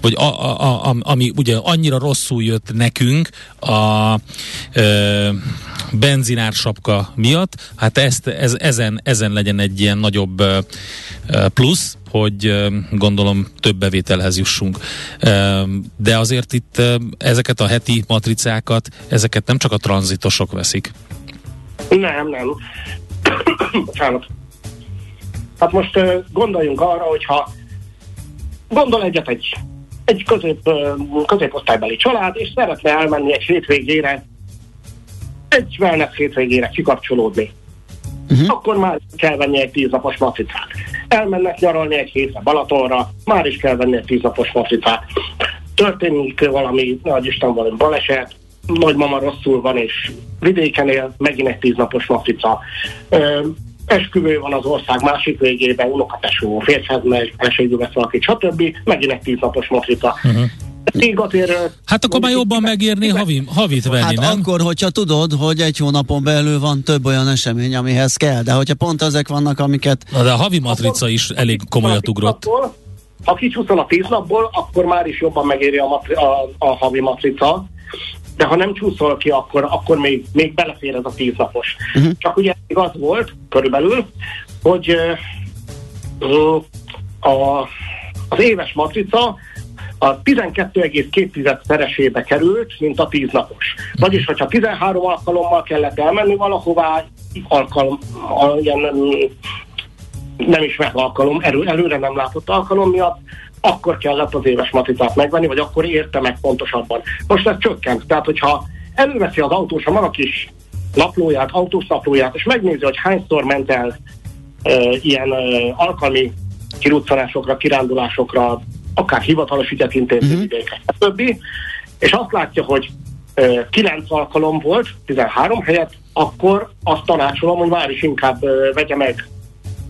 vagy a, a, a, a, ami ugye annyira rosszul jött nekünk a benzinársapka miatt, hát ezt, ez, ezen, ezen legyen egy ilyen nagyobb plusz, hogy gondolom több bevételhez jussunk. De azért itt ezeket a heti matricákat, ezeket nem csak a tranzitosok veszik. Nem, nem. Bocsánat. Hát most gondoljunk arra, hogyha gondol egyet egy, egy közép, középosztálybeli család, és szeretne elmenni egy hétvégére, egy wellness hétvégére kikapcsolódni. Uh-huh. Akkor már kell venni egy tíznapos matricát. Elmennek nyaralni egy hétre Balatonra, már is kell venni egy tíznapos matricát. Történik valami, nagy Isten valami baleset, nagymama rosszul van, és vidéken él, megint egy tíznapos matrica. Esküvő van az ország másik végében, unokatesó, férjhez megy, feleségül vesz valaki, stb. Megint egy tíznapos matrica. Uh-huh. Ö, Hát akkor már jobban megérni havi, havit venni, Hát nem? akkor, hogyha tudod, hogy egy hónapon belül van több olyan esemény, amihez kell, de hogyha pont ezek vannak, amiket Na, de a havi matrica is elég komolyat ugrott. Napból, ha kicsúszol a tíz napból, akkor már is jobban megéri a, matri- a, a havi matrica, de ha nem csúszol ki, akkor, akkor még, még belefér ez a tíz napos. Uh-huh. Csak ugye még az volt, körülbelül, hogy ö, a, az éves matrica a 12,2 szeresébe került, mint a 10 napos. Vagyis, hogyha 13 alkalommal kellett elmenni valahová, alkalom, ilyen, mm, nem ismert alkalom, elő, előre nem látott alkalom miatt, akkor kellett az éves matricát megvenni, vagy akkor érte meg pontosabban. Most ez csökkent, tehát hogyha előveszi az autós a maga kis naplóját, autós naplóját, és megnézi, hogy hányszor ment el e, ilyen e, alkalmi kiruccanásokra, kirándulásokra, akár hivatalos ügyet intézni uh-huh. stb. És azt látja, hogy e, 9 alkalom volt, 13 helyett, akkor azt tanácsolom, hogy már is inkább e, vegye meg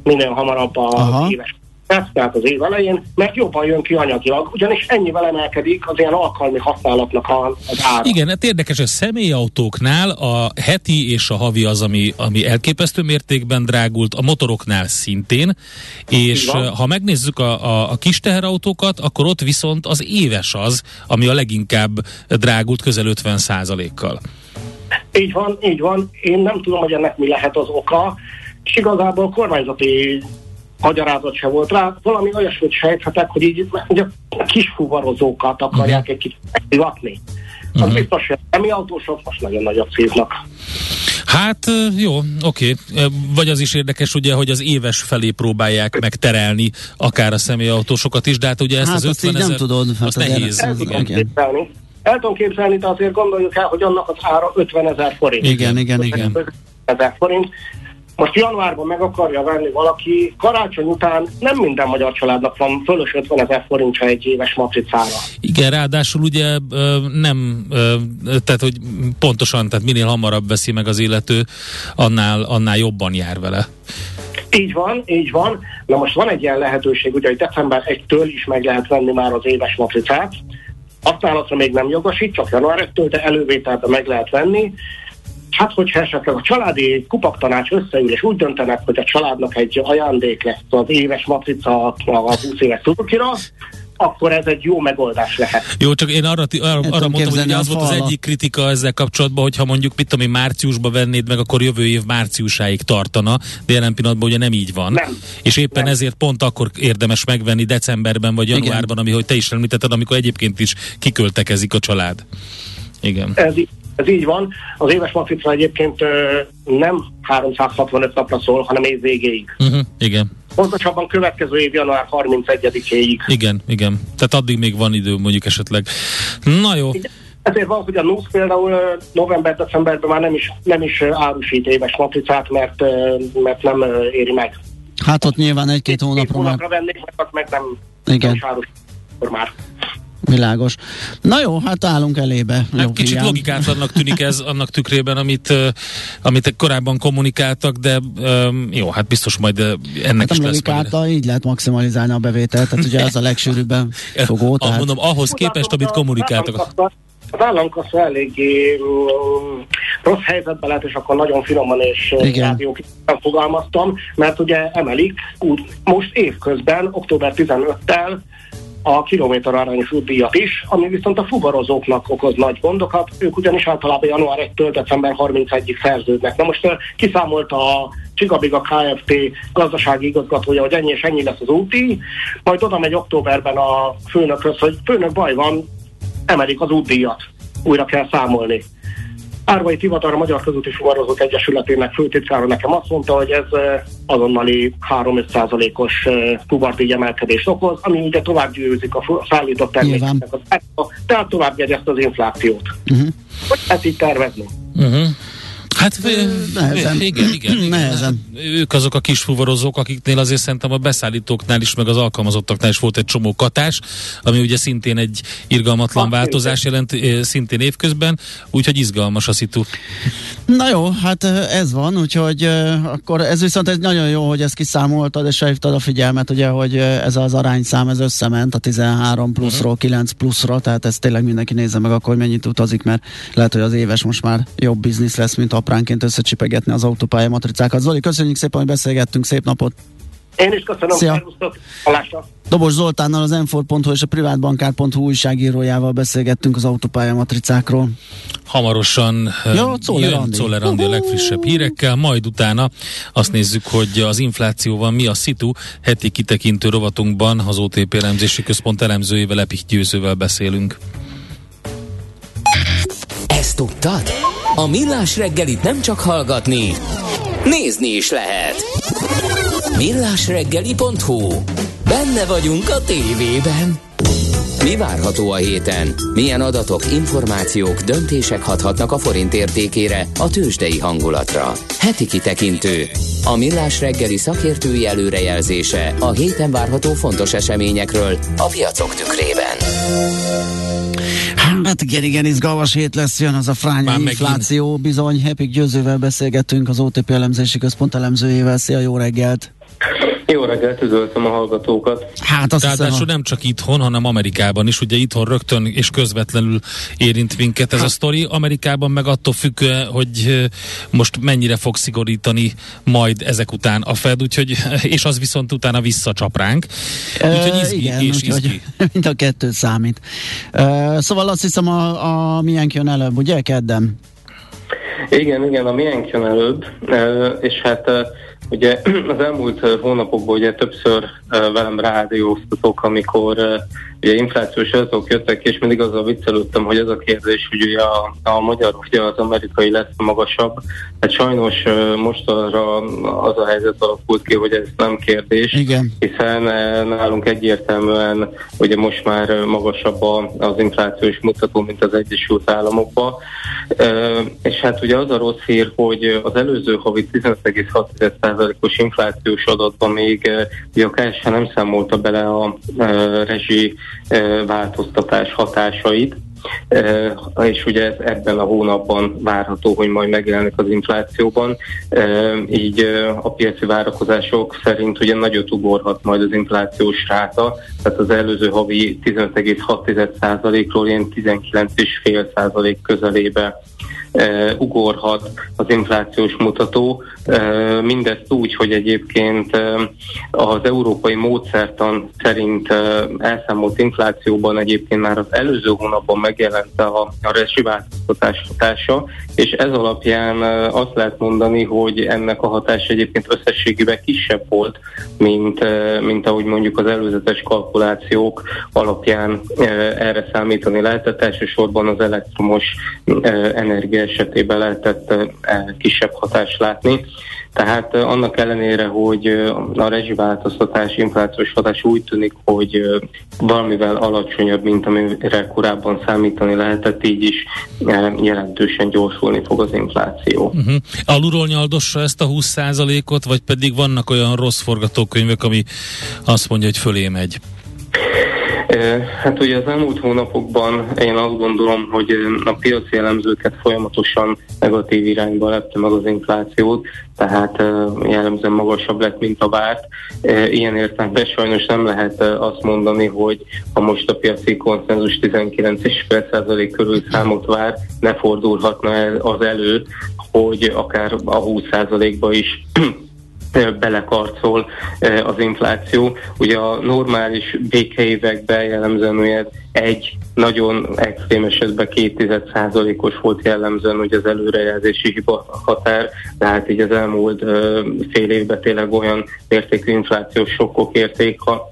minél hamarabb Aha. az éves ez, tehát az év elején, mert jobban jön ki anyagilag, ugyanis ennyivel emelkedik az ilyen alkalmi használatnak a, az ára. Igen, hát érdekes, hogy személyautóknál a heti és a havi az, ami, ami elképesztő mértékben drágult, a motoroknál szintén, és ha megnézzük a, a, a kis teherautókat, akkor ott viszont az éves az, ami a leginkább drágult közel 50 kal Így van, így van. Én nem tudom, hogy ennek mi lehet az oka, és igazából kormányzati magyarázat se volt rá. Valami olyasmit sejthetek, hogy így ugye kis fuvarozókat akarják uh-huh. egy kicsit megdivatni. Az uh-huh. biztos, hogy a mi autósok most nagyon nagyot szívnak. Hát jó, oké. Vagy az is érdekes, ugye, hogy az éves felé próbálják megterelni akár a személyautósokat is, de hát ugye ezt Hát az azt 50 így nem ezer, tudod, hát az nehéz. ez- igen. igen. Képzelni. El tudom képzelni, de azért gondoljuk el, hogy annak az ára 50 ezer forint. Igen, igen, igen. 50 ezer forint. Most januárban meg akarja venni valaki, karácsony után nem minden magyar családnak van fölös 50 ezer forintja egy éves matricára. Igen, ráadásul ugye nem, tehát hogy pontosan, tehát minél hamarabb veszi meg az illető, annál, annál jobban jár vele. Így van, így van. Na most van egy ilyen lehetőség, ugye, hogy december 1-től is meg lehet venni már az éves matricát. Használatra még nem jogosít, csak január 1-től, de elővételben meg lehet venni. Hát, hogyha esetleg a családi kupaktanács összeül, és úgy döntenek, hogy a családnak egy ajándék lesz az éves matrica a 20 éves Suzukira, akkor ez egy jó megoldás lehet. Jó, csak én arra, ti- arra, arra mondtam, hogy az volt az egyik kritika ezzel kapcsolatban, hogyha mondjuk, mit tudom én, márciusban vennéd meg, akkor jövő év márciusáig tartana, de jelen pillanatban ugye nem így van. Nem. És éppen Nem. ezért pont akkor érdemes megvenni decemberben vagy Igen. januárban, ami, hogy te is említetted, amikor egyébként is kiköltekezik a család. Igen. Ez, ez így van. Az éves matrica egyébként ö, nem 365 napra szól, hanem év végéig. Uh-huh, igen. Pontosabban következő év január 31-éig. Igen, igen. Tehát addig még van idő mondjuk esetleg. Na jó. Ezért van, hogy a NUSZ például november-decemberben már nem is, nem is árusít éves matricát, mert, mert nem éri meg. Hát ott nyilván egy-két Két hónapra már hónapra vennék, meg, azt meg nem, Igen. nem is árusít már. Világos. Na jó, hát állunk elébe. Hát Jó kicsit hiány. logikátlannak tűnik ez annak tükrében, amit, amit korábban kommunikáltak, de um, jó, hát biztos majd ennek Hát is lesz logikálta, így lehet maximalizálni a bevételt, tehát ugye ez a legsűrűbben fogó. Ah, Tehát... mondom, ahhoz képest, amit kommunikáltak. Az államkassa eléggé mm, rossz helyzetben lehet, és akkor nagyon finoman és rádióképpen fogalmaztam, mert ugye emelik úgy, most évközben, október 15-tel a kilométer arányos útdíjat is, ami viszont a fuvarozóknak okoz nagy gondokat. Ők ugyanis általában január 1-től december 31-ig szerződnek. Na most kiszámolta a Csigabiga Kft. gazdasági igazgatója, hogy ennyi és ennyi lesz az útdíj, majd oda megy októberben a főnökhöz, hogy főnök baj van, emelik az útdíjat. Újra kell számolni. Árvai Tivatar, a Magyar Közúti Fuvarozók Egyesületének főtitkára nekem azt mondta, hogy ez azonnali 3-5 százalékos fuvardíj emelkedést okoz, ami ugye tovább győzik a szállított termékeknek az ára, tehát tovább ezt az inflációt. Uh-huh. Hogy ezt így tervezni? Uh-huh. Hát nehezen. igen, igen, igen. Nehezen. Ők azok a kis fuvarozók, akiknél azért szerintem a beszállítóknál is, meg az alkalmazottaknál is volt egy csomó katás, ami ugye szintén egy irgalmatlan változás jelent, szintén évközben, úgyhogy izgalmas a szitu. Na jó, hát ez van, úgyhogy akkor ez viszont ez nagyon jó, hogy ezt kiszámoltad, és felhívtad a figyelmet, ugye, hogy ez az arányszám, ez összement a 13 pluszról 9 pluszra, tehát ezt tényleg mindenki nézze meg akkor, hogy mennyit utazik, mert lehet, hogy az éves most már jobb biznisz lesz, mint apránként összecsipegetni az autópálya matricákat. Zoli, köszönjük szépen, hogy beszélgettünk, szép napot! Én is köszönöm, Szia. Dobos Zoltánnal az m és a privátbankár.hu újságírójával beszélgettünk az autópálya matricákról. Hamarosan Ja, jön. Czoller Andi a legfrissebb hírekkel, majd utána azt nézzük, hogy az inflációval mi a szitu. Heti kitekintő rovatunkban az OTP elemzési központ elemzőjével, Epik Győzővel beszélünk. Ezt tudtad? A Millás reggelit nem csak hallgatni, nézni is lehet. Millásreggeli.hu Benne vagyunk a tévében. Mi várható a héten? Milyen adatok, információk, döntések hathatnak a forint értékére, a tőzsdei hangulatra? Heti kitekintő. A Millás reggeli szakértői előrejelzése a héten várható fontos eseményekről a piacok tükrében. Hát igen, igen, izgalmas hét lesz, jön az a fránya Már megint. infláció, bizony, Hepik Győzővel beszélgettünk, az OTP elemzési központ elemzőjével. Szia, jó reggelt! Jó reggelt, üdvözlöm a hallgatókat. Hát azt hiszem, Ráadásul a... nem csak itthon, hanem Amerikában is. Ugye itthon rögtön és közvetlenül érint minket ez a sztori. Amerikában meg attól függ, hogy most mennyire fog szigorítani majd ezek után a Fed, úgyhogy, és az viszont utána visszacsap ránk. Úgyhogy izgi igen, és úgyhogy izgi. mind a kettő számít. Szóval azt hiszem a, a milyen jön előbb, ugye, kedden? Igen, igen, a miénk jön előbb, és hát ugye az elmúlt hónapokban ugye többször velem rádióztatok, amikor ugye inflációs adatok jöttek, és mindig azzal viccelődtem, hogy ez a kérdés, hogy ugye a, a magyar vagy az amerikai lesz magasabb. Hát sajnos most arra az a helyzet alakult ki, hogy ez nem kérdés, Igen. hiszen nálunk egyértelműen ugye most már magasabb az inflációs mutató, mint az Egyesült Államokban. És hát ugye az a rossz hír, hogy az előző havi 15,6%-os inflációs adatban még ugye a KSH nem számolta bele a rezsi változtatás hatásait, és ugye ez ebben a hónapban várható, hogy majd megjelenik az inflációban. Így a piaci várakozások szerint ugye nagyot ugorhat majd az inflációs ráta, tehát az előző havi 15,6%-ról ilyen 19,5% közelébe ugorhat az inflációs mutató. Uh, mindezt úgy, hogy egyébként uh, az európai módszertan szerint elszámolt inflációban egyébként már az előző hónapban megjelent a, a rezsiváltoztatás hatása, és ez alapján azt lehet mondani, hogy ennek a hatása egyébként összességében kisebb volt, mint, mint ahogy mondjuk az előzetes kalkulációk alapján erre számítani lehetett. Elsősorban az elektromos energia esetében lehetett kisebb hatást látni. Tehát annak ellenére, hogy a rezsiváltoztatás, inflációs hatás úgy tűnik, hogy valamivel alacsonyabb, mint amire korábban számítani lehetett, így is jelentősen gyorsulni fog az infláció. Uh-huh. Alulról nyaldossa ezt a 20%-ot, vagy pedig vannak olyan rossz forgatókönyvek, ami azt mondja, hogy fölé megy? Hát ugye az elmúlt hónapokban én azt gondolom, hogy a piaci elemzőket folyamatosan negatív irányba lepte meg az inflációt, tehát jellemzően magasabb lett, mint a várt. Ilyen értelemben sajnos nem lehet azt mondani, hogy ha most a piaci konszenzus 19,5% körül számot vár, ne fordulhatna el az elő, hogy akár a 20%-ba is belekarcol az infláció. Ugye a normális békeévekben jellemzően ugye egy nagyon extrém esetben 2 os volt jellemzően ugye az előrejelzési hiba határ, de hát így az elmúlt fél évben tényleg olyan mértékű inflációs sokkok érték a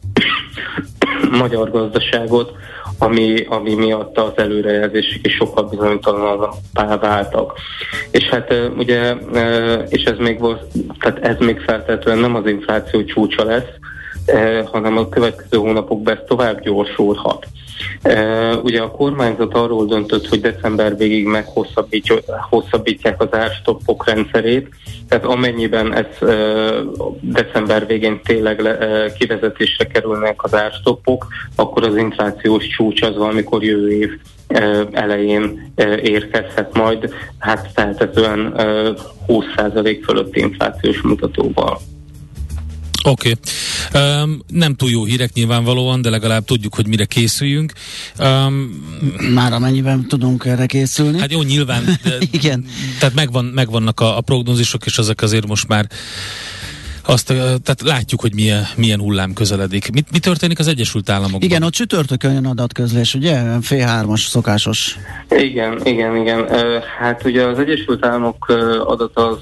magyar gazdaságot, ami, ami miatt az előrejelzések is sokkal bizonytalanabbá váltak. És hát ugye, és ez még, volt, tehát ez még feltétlenül nem az infláció csúcsa lesz, hanem a következő hónapokban ez tovább gyorsulhat. Ugye a kormányzat arról döntött, hogy december végig meghosszabbítják az árstoppok rendszerét, tehát amennyiben ez december végén tényleg kivezetésre kerülnek az árstoppok, akkor az inflációs csúcs az valamikor jövő év elején érkezhet majd, hát feltetően 20% fölötti inflációs mutatóval. Oké. Okay. Um, nem túl jó hírek nyilvánvalóan, de legalább tudjuk, hogy mire készüljünk. Um, Már amennyiben tudunk erre készülni. Hát jó, nyilván. De, Igen. Tehát megvan, megvannak a, a prognózisok, és ezek azért most már azt, tehát látjuk, hogy milyen, milyen hullám közeledik. Mi, mi történik az Egyesült Államokban? Igen, ott csütörtökön jön adatközlés, ugye? Fél hármas szokásos. Igen, igen, igen. Hát ugye az Egyesült Államok adat az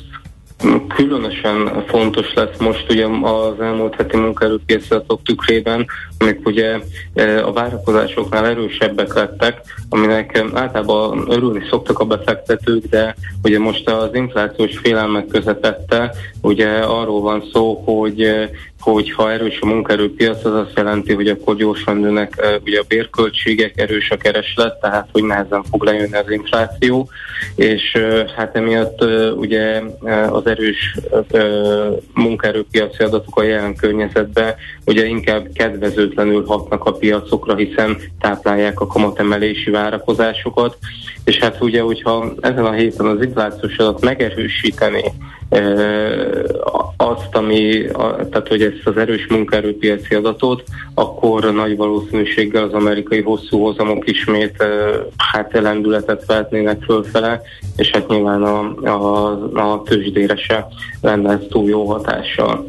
Különösen fontos lesz most ugye az elmúlt heti munkaerőpiacatok tükrében, amik ugye e, a várakozásoknál erősebbek lettek, aminek általában örülni szoktak a befektetők, de ugye most az inflációs félelmek közepette, ugye arról van szó, hogy hogy ha erős a munkaerőpiac, az azt jelenti, hogy akkor gyorsan nőnek ugye a bérköltségek, erős a kereslet, tehát hogy nehezen fog lejönni az infláció, és hát emiatt ugye az erős munkaerőpiaci adatok a jelen környezetben ugye inkább kedvezőtlenül hatnak a piacokra, hiszen táplálják a kamatemelési várakozásokat, és hát ugye, hogyha ezen a héten az inflációs adat megerősíteni azt, ami, tehát hogy ezt az erős munkaerőpiaci adatot, akkor nagy valószínűséggel az amerikai hosszú hozamok ismét hát lendületet vehetnének fölfele, és hát nyilván a, a, a tőzsdére se lenne ez túl jó hatással.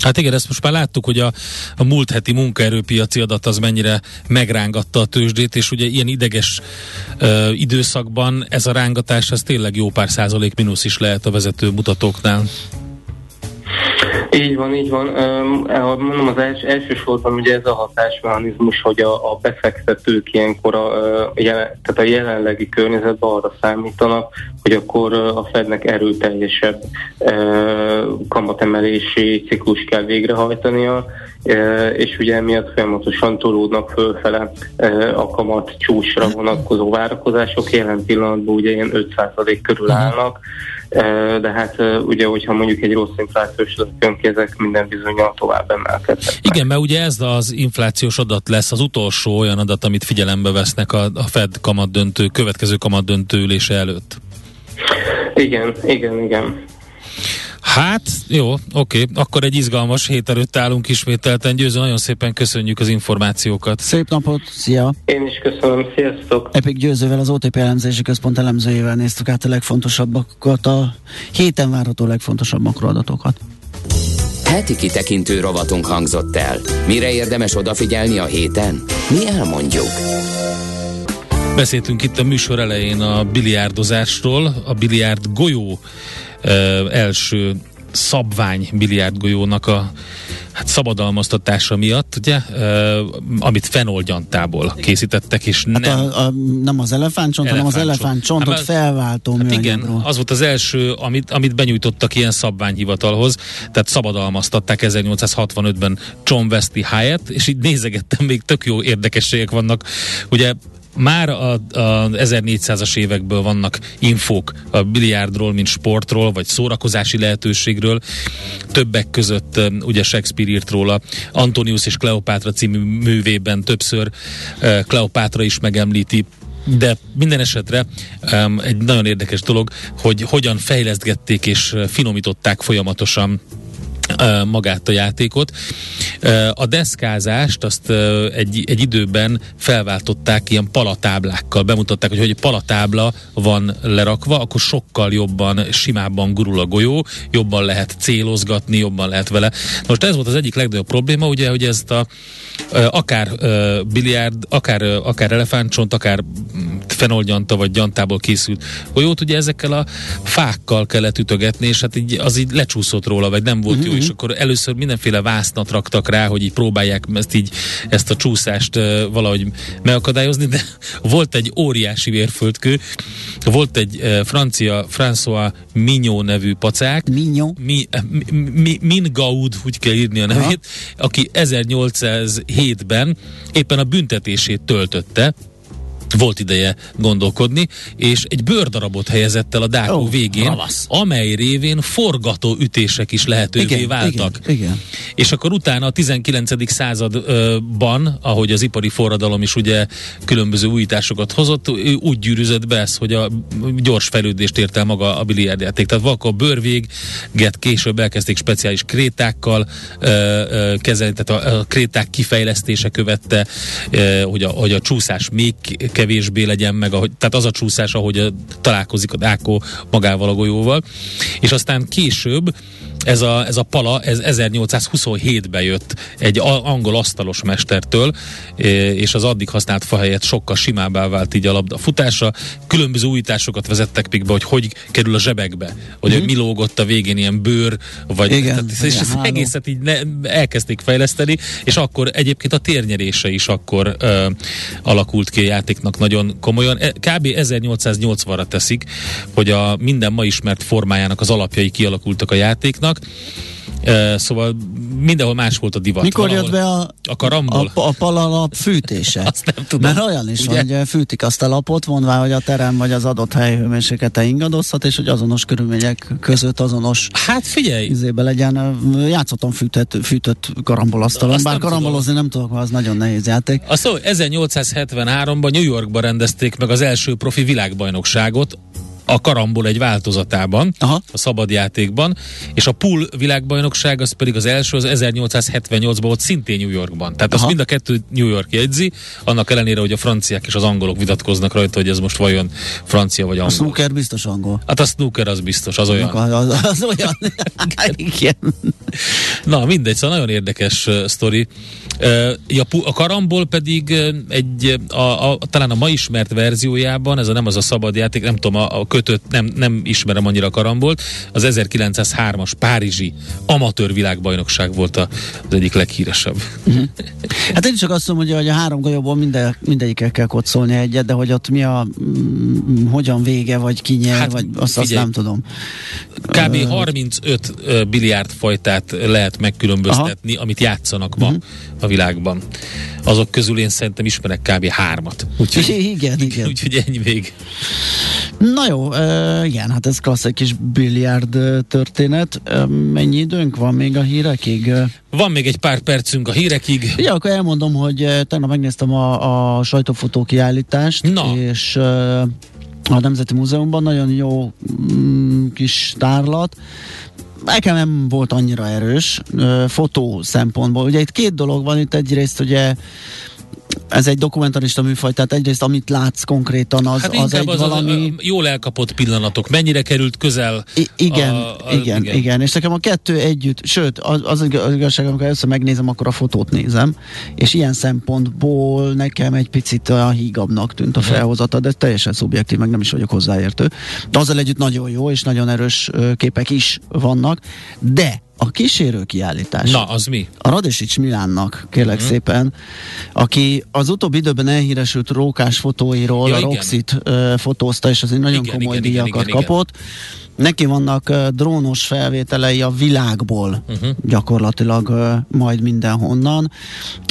Hát igen, ezt most már láttuk, hogy a, a múlt heti munkaerőpiaci adat az mennyire megrángatta a tőzsdét, és ugye ilyen ideges ö, időszakban ez a rángatás, ez tényleg jó pár százalék mínusz is lehet a vezető mutatóknál. Így van, így van. Mondom, az els, elsősorban ugye ez a hatásmechanizmus, hogy a, a befektetők ilyenkor a, jelen, tehát a jelenlegi környezetben arra számítanak, hogy akkor a Fednek erőteljesebb kamatemelési ciklus kell végrehajtania, és ugye emiatt folyamatosan tolódnak fölfele a kamat csúcsra vonatkozó várakozások. Jelen pillanatban ugye ilyen 5% körül állnak, de hát ugye, hogyha mondjuk egy rossz inflációs adat jön ki, ezek minden bizonyal tovább emelkednek. Igen, mert ugye ez az inflációs adat lesz az utolsó olyan adat, amit figyelembe vesznek a, a Fed kamat döntő, következő kamat döntő ülése előtt. Igen, igen, igen. Hát, jó, oké. Akkor egy izgalmas hét előtt állunk ismételten. Győző, nagyon szépen köszönjük az információkat. Szép napot, szia! Én is köszönöm, sziasztok! Epik Győzővel, az OTP elemzési központ elemzőjével néztük át a legfontosabbakat, a héten várható legfontosabb makroadatokat. Heti kitekintő rovatunk hangzott el. Mire érdemes odafigyelni a héten? Mi elmondjuk. Beszéltünk itt a műsor elején a biliárdozásról, a biliárd golyó első szabvány biliárdgolyónak a hát szabadalmaztatása miatt, ugye, uh, amit fenoldjantából készítettek, és hát nem... A, a, nem az elefántcsont, hanem az elefántcsontot hát, felváltó hát igen, az volt az első, amit, amit benyújtottak ilyen szabványhivatalhoz, tehát szabadalmaztatták 1865-ben John Westy Hyatt, és így nézegettem, még tök jó érdekességek vannak. Ugye már a, a 1400-as évekből vannak infók a biliárdról, mint sportról, vagy szórakozási lehetőségről. Többek között um, ugye Shakespeare írt róla, Antonius és Kleopátra című művében többször uh, Kleopátra is megemlíti de minden esetre um, egy nagyon érdekes dolog, hogy hogyan fejlesztgették és uh, finomították folyamatosan magát a játékot. A deszkázást azt egy, egy időben felváltották ilyen palatáblákkal, bemutatták, hogy hogy egy palatábla van lerakva, akkor sokkal jobban, simábban gurul a golyó, jobban lehet célozgatni, jobban lehet vele. Most ez volt az egyik legnagyobb probléma, ugye, hogy ezt a akár biliárd, akár, akár elefántcsont, akár mm, fenolgyanta vagy gyantából készült golyót, ugye ezekkel a fákkal kellett ütögetni, és hát így, az így lecsúszott róla, vagy nem volt uh-huh. jó, és akkor először mindenféle vásznat raktak rá, hogy így próbálják ezt így, ezt a csúszást uh, valahogy megakadályozni, de volt egy óriási vérföldkő, volt egy uh, francia François Mignot nevű pacák, Mignot? Mi, mi, mi, Mingaud, úgy kell írni a nevét, Aha. aki 1807-ben éppen a büntetését töltötte, volt ideje gondolkodni, és egy bőrdarabot helyezett el a dákó oh, végén, ravasz. amely révén forgató ütések is lehetővé igen, váltak. Igen, igen. És akkor utána a 19. században, ahogy az ipari forradalom is ugye különböző újításokat hozott, úgy gyűrűzött be ez, hogy a gyors fejlődést ért el maga a biliárdjáték. Tehát akkor a bőrvéget később elkezdték speciális krétákkal ö, ö, kezelni, tehát a, a kréták kifejlesztése követte, hogy, a, hogy a csúszás még kevésbé legyen meg, ahogy, tehát az a csúszás, ahogy találkozik a dákó magával a golyóval. És aztán később ez a, ez a pala, ez 1827-ben jött egy angol asztalos mestertől, és az addig használt fa helyett sokkal simábbá vált így a labda futása. Különböző újításokat vezettek még be, hogy hogy kerül a zsebekbe, hogy mm-hmm. mi lógott a végén ilyen bőr, vagy Igen, tehát, és ezt egészet így ne, elkezdték fejleszteni, és akkor egyébként a térnyerése is akkor ö, alakult ki a játéknak nagyon komolyan. E, kb. 1880-ra teszik, hogy a minden ma ismert formájának az alapjai kialakultak a játéknak, Uh, szóval mindenhol más volt a divat. Mikor jött be a, a, karambol? a, a palalap fűtése? azt nem tudom. Mert olyan is Ugye? van, hogy fűtik azt a lapot, mondvá, hogy a terem vagy az adott hely hőmérséklete ingadozhat, és hogy azonos körülmények között azonos Hát figyelj! Izébe legyen, játszottam fűtött, fűtött karambolasztalon, bár nem karambolozni tudom. nem tudok, az nagyon nehéz játék. Azt szó, 1873-ban New Yorkban rendezték meg az első profi világbajnokságot, a karambol egy változatában, Aha. a szabadjátékban, és a pool világbajnokság az pedig az első, az 1878-ban volt szintén New Yorkban. Tehát Aha. azt mind a kettő New York jegyzi, annak ellenére, hogy a franciák és az angolok vitatkoznak rajta, hogy ez most vajon francia vagy angol. A snooker biztos angol. Hát a snooker az biztos, az olyan. Az, az, az olyan. Igen. Na mindegy, szóval nagyon érdekes uh, sztori. Uh, a, a karambol pedig egy, a, a, talán a ma ismert verziójában, ez a nem az a szabad játék, nem tudom, a, a kötött, nem, nem ismerem annyira karambolt, az 1903-as Párizsi amatőr világbajnokság volt a, az egyik leghíresebb. Uh-huh. Hát én csak azt mondom, hogy a három golyóból minden, mindegyikkel kell kocsolni egyet, de hogy ott mi a mm, hogyan vége, vagy ki nyer, hát, vagy azt, figyelj, azt nem tudom. Kb. 35 biliárd fajtát lehet megkülönböztetni, Aha. amit játszanak ma uh-huh. a világban. Azok közül én szerintem ismerek kb. hármat. Úgyhogy, igen, igen. Úgyhogy ennyi vég. Na jó, uh, igen, hát ez klassz egy kis biliárd történet. Uh, mennyi időnk van még a hírekig? Van még egy pár percünk a hírekig. Ja, akkor elmondom, hogy tegnap megnéztem a, a sajtófotó kiállítást, Na. és uh, a Nemzeti Múzeumban nagyon jó mm, kis tárlat nekem nem volt annyira erős fotó szempontból. Ugye itt két dolog van, itt egyrészt ugye ez egy dokumentarista műfaj, tehát egyrészt amit látsz konkrétan, az, hát az egy az valami... Az, jól elkapott pillanatok. Mennyire került közel? I- igen, a, a, igen, igen, igen. És nekem a kettő együtt, sőt, az, az igazság, amikor először megnézem, akkor a fotót nézem, és ilyen szempontból nekem egy picit a hígabbnak tűnt a uh-huh. felhozata, de teljesen szubjektív, meg nem is vagyok hozzáértő. De azzal együtt nagyon jó, és nagyon erős képek is vannak, de a kísérő kiállítás. Na, az mi? A Radesics Milánnak, kérlek uh-huh. szépen, aki az utóbbi időben elhíresült rókás fotóiról ja, a Roxit uh, fotózta, és azért nagyon igen, komoly igen, díjakat igen, kapott. Igen. Neki vannak uh, drónos felvételei a világból, uh-huh. gyakorlatilag uh, majd mindenhonnan.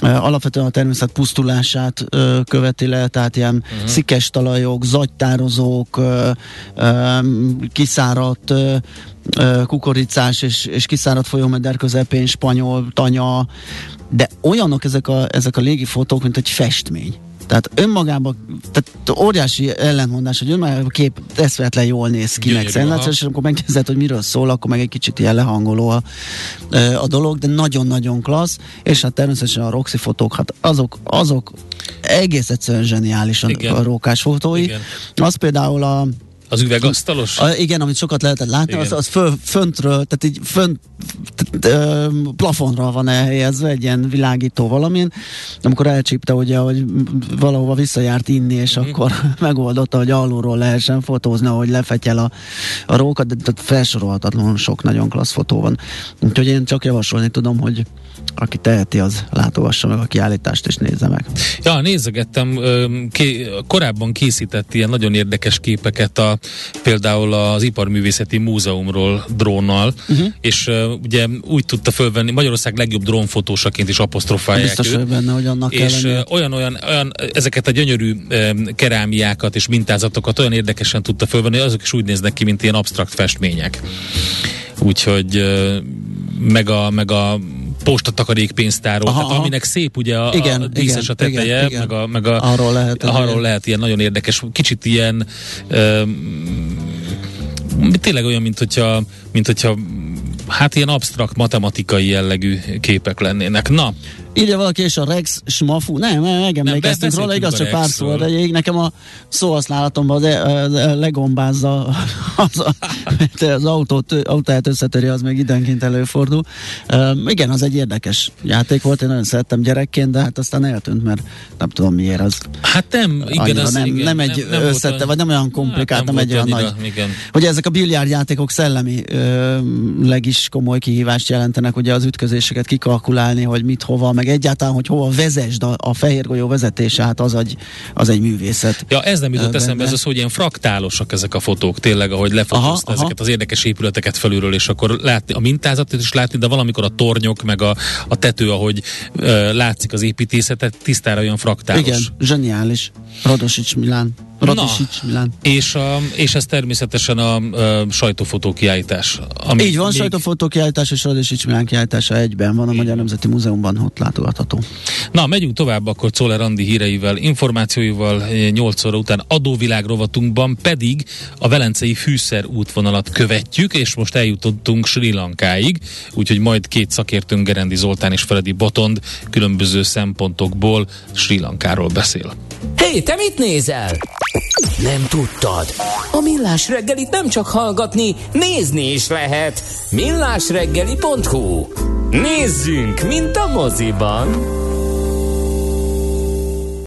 Uh, alapvetően a természet pusztulását uh, követi le, tehát ilyen uh-huh. szikes talajok, zagytározók, uh, uh, kiszáradt uh, kukoricás és, és kiszáradt folyómeder közepén, spanyol, tanya, de olyanok ezek a, ezek a légi fotók, mint egy festmény. Tehát önmagában, tehát óriási ellentmondás, hogy önmagában a kép eszvetlen jól néz ki, meg szenzációs, és amikor megnézed, hogy miről szól, akkor meg egy kicsit ilyen lehangoló a, a dolog, de nagyon-nagyon klassz, és hát természetesen a Roxy fotók, hát azok, azok egész egyszerűen zseniálisan Igen. a rókás fotói. Igen. Az például a az üvegasztalos? A, igen, amit sokat lehetett látni, igen. az, az föl, föntről, tehát így fönt, ö, plafonra van elhelyezve, egy ilyen világító valamin, amikor elcsípte ugye, hogy valahova visszajárt inni, és mm. akkor megoldotta, hogy alulról lehessen fotózni, ahogy lefetyel a, a rókat, de, de felsorolhatatlanul sok nagyon klassz fotó van. Úgyhogy én csak javasolni tudom, hogy aki teheti, az látogassa meg a kiállítást és nézze meg. Ja, nézegettem, ké, korábban készített ilyen nagyon érdekes képeket a, például az Iparművészeti Múzeumról drónnal, uh-huh. és ugye úgy tudta fölvenni, Magyarország legjobb drónfotósaként is apostrofálják Biztos őt. benne, hogy annak És olyan, olyan, olyan, ezeket a gyönyörű kerámiákat és mintázatokat olyan érdekesen tudta fölvenni, azok is úgy néznek ki, mint ilyen absztrakt festmények. Úgyhogy meg a, meg a postatakarékpénztáró, Aha, tehát aminek szép ugye a, igen, a díszes igen, a teteje, igen, igen. meg a, meg a arról lehet, arról lehet ilyen nagyon érdekes, kicsit ilyen um, tényleg olyan, mint hogyha, mint hogyha hát ilyen absztrakt matematikai jellegű képek lennének. Na, Írja valaki, és a Rex Smafu, nem, megemlékeztünk róla, igaz, csak pár szó, de ég, nekem a szóhasználatomban de, de legombázza az, a, az autót, autóját összetöri, az még időnként előfordul. Uh, igen, az egy érdekes játék volt, én nagyon szerettem gyerekként, de hát aztán eltűnt, mert nem tudom miért az. Hát nem, igen, az nem, igen, nem egy nem, nem összette, vagy nem olyan komplikált, nem, nem egy olyan nagy. Igen. Ugye ezek a játékok szellemi leg is komoly kihívást jelentenek, ugye az ütközéseket kikalkulálni, hogy mit, hova, meg egyáltalán, hogy hova vezesd a, a fehér golyó vezetése, hát az egy, az egy művészet. Ja, ez nem jutott eszembe, ez az, hogy ilyen fraktálosak ezek a fotók, tényleg, ahogy lefotózta aha, ezeket aha. az érdekes épületeket felülről, és akkor látni a mintázatot is látni, de valamikor a tornyok, meg a, a tető, ahogy uh, látszik az építészetet, tisztára olyan fraktálos. Igen, zseniális. Radosics Milán. Radosics Milán. És, a, és ez természetesen a, a sajtófotó kiállítás. Ami Így van, még... sajtófotó kiállítás és Radosics Milán kiállítása egyben van a Magyar Nemzeti Múzeumban, ott látogatható. Na, megyünk tovább akkor Czoller Andi híreivel, információival 8 óra után adóvilág rovatunkban pedig a Velencei fűszer útvonalat követjük, és most eljutottunk Sri Lankáig, úgyhogy majd két szakértőnk Gerendi Zoltán és Feledi Botond különböző szempontokból Sri Lankáról beszél. Hé, te mit nézel? Nem tudtad? A Millás reggelit nem csak hallgatni, nézni is lehet. millásreggeli.hu Nézzünk, mint a moziban!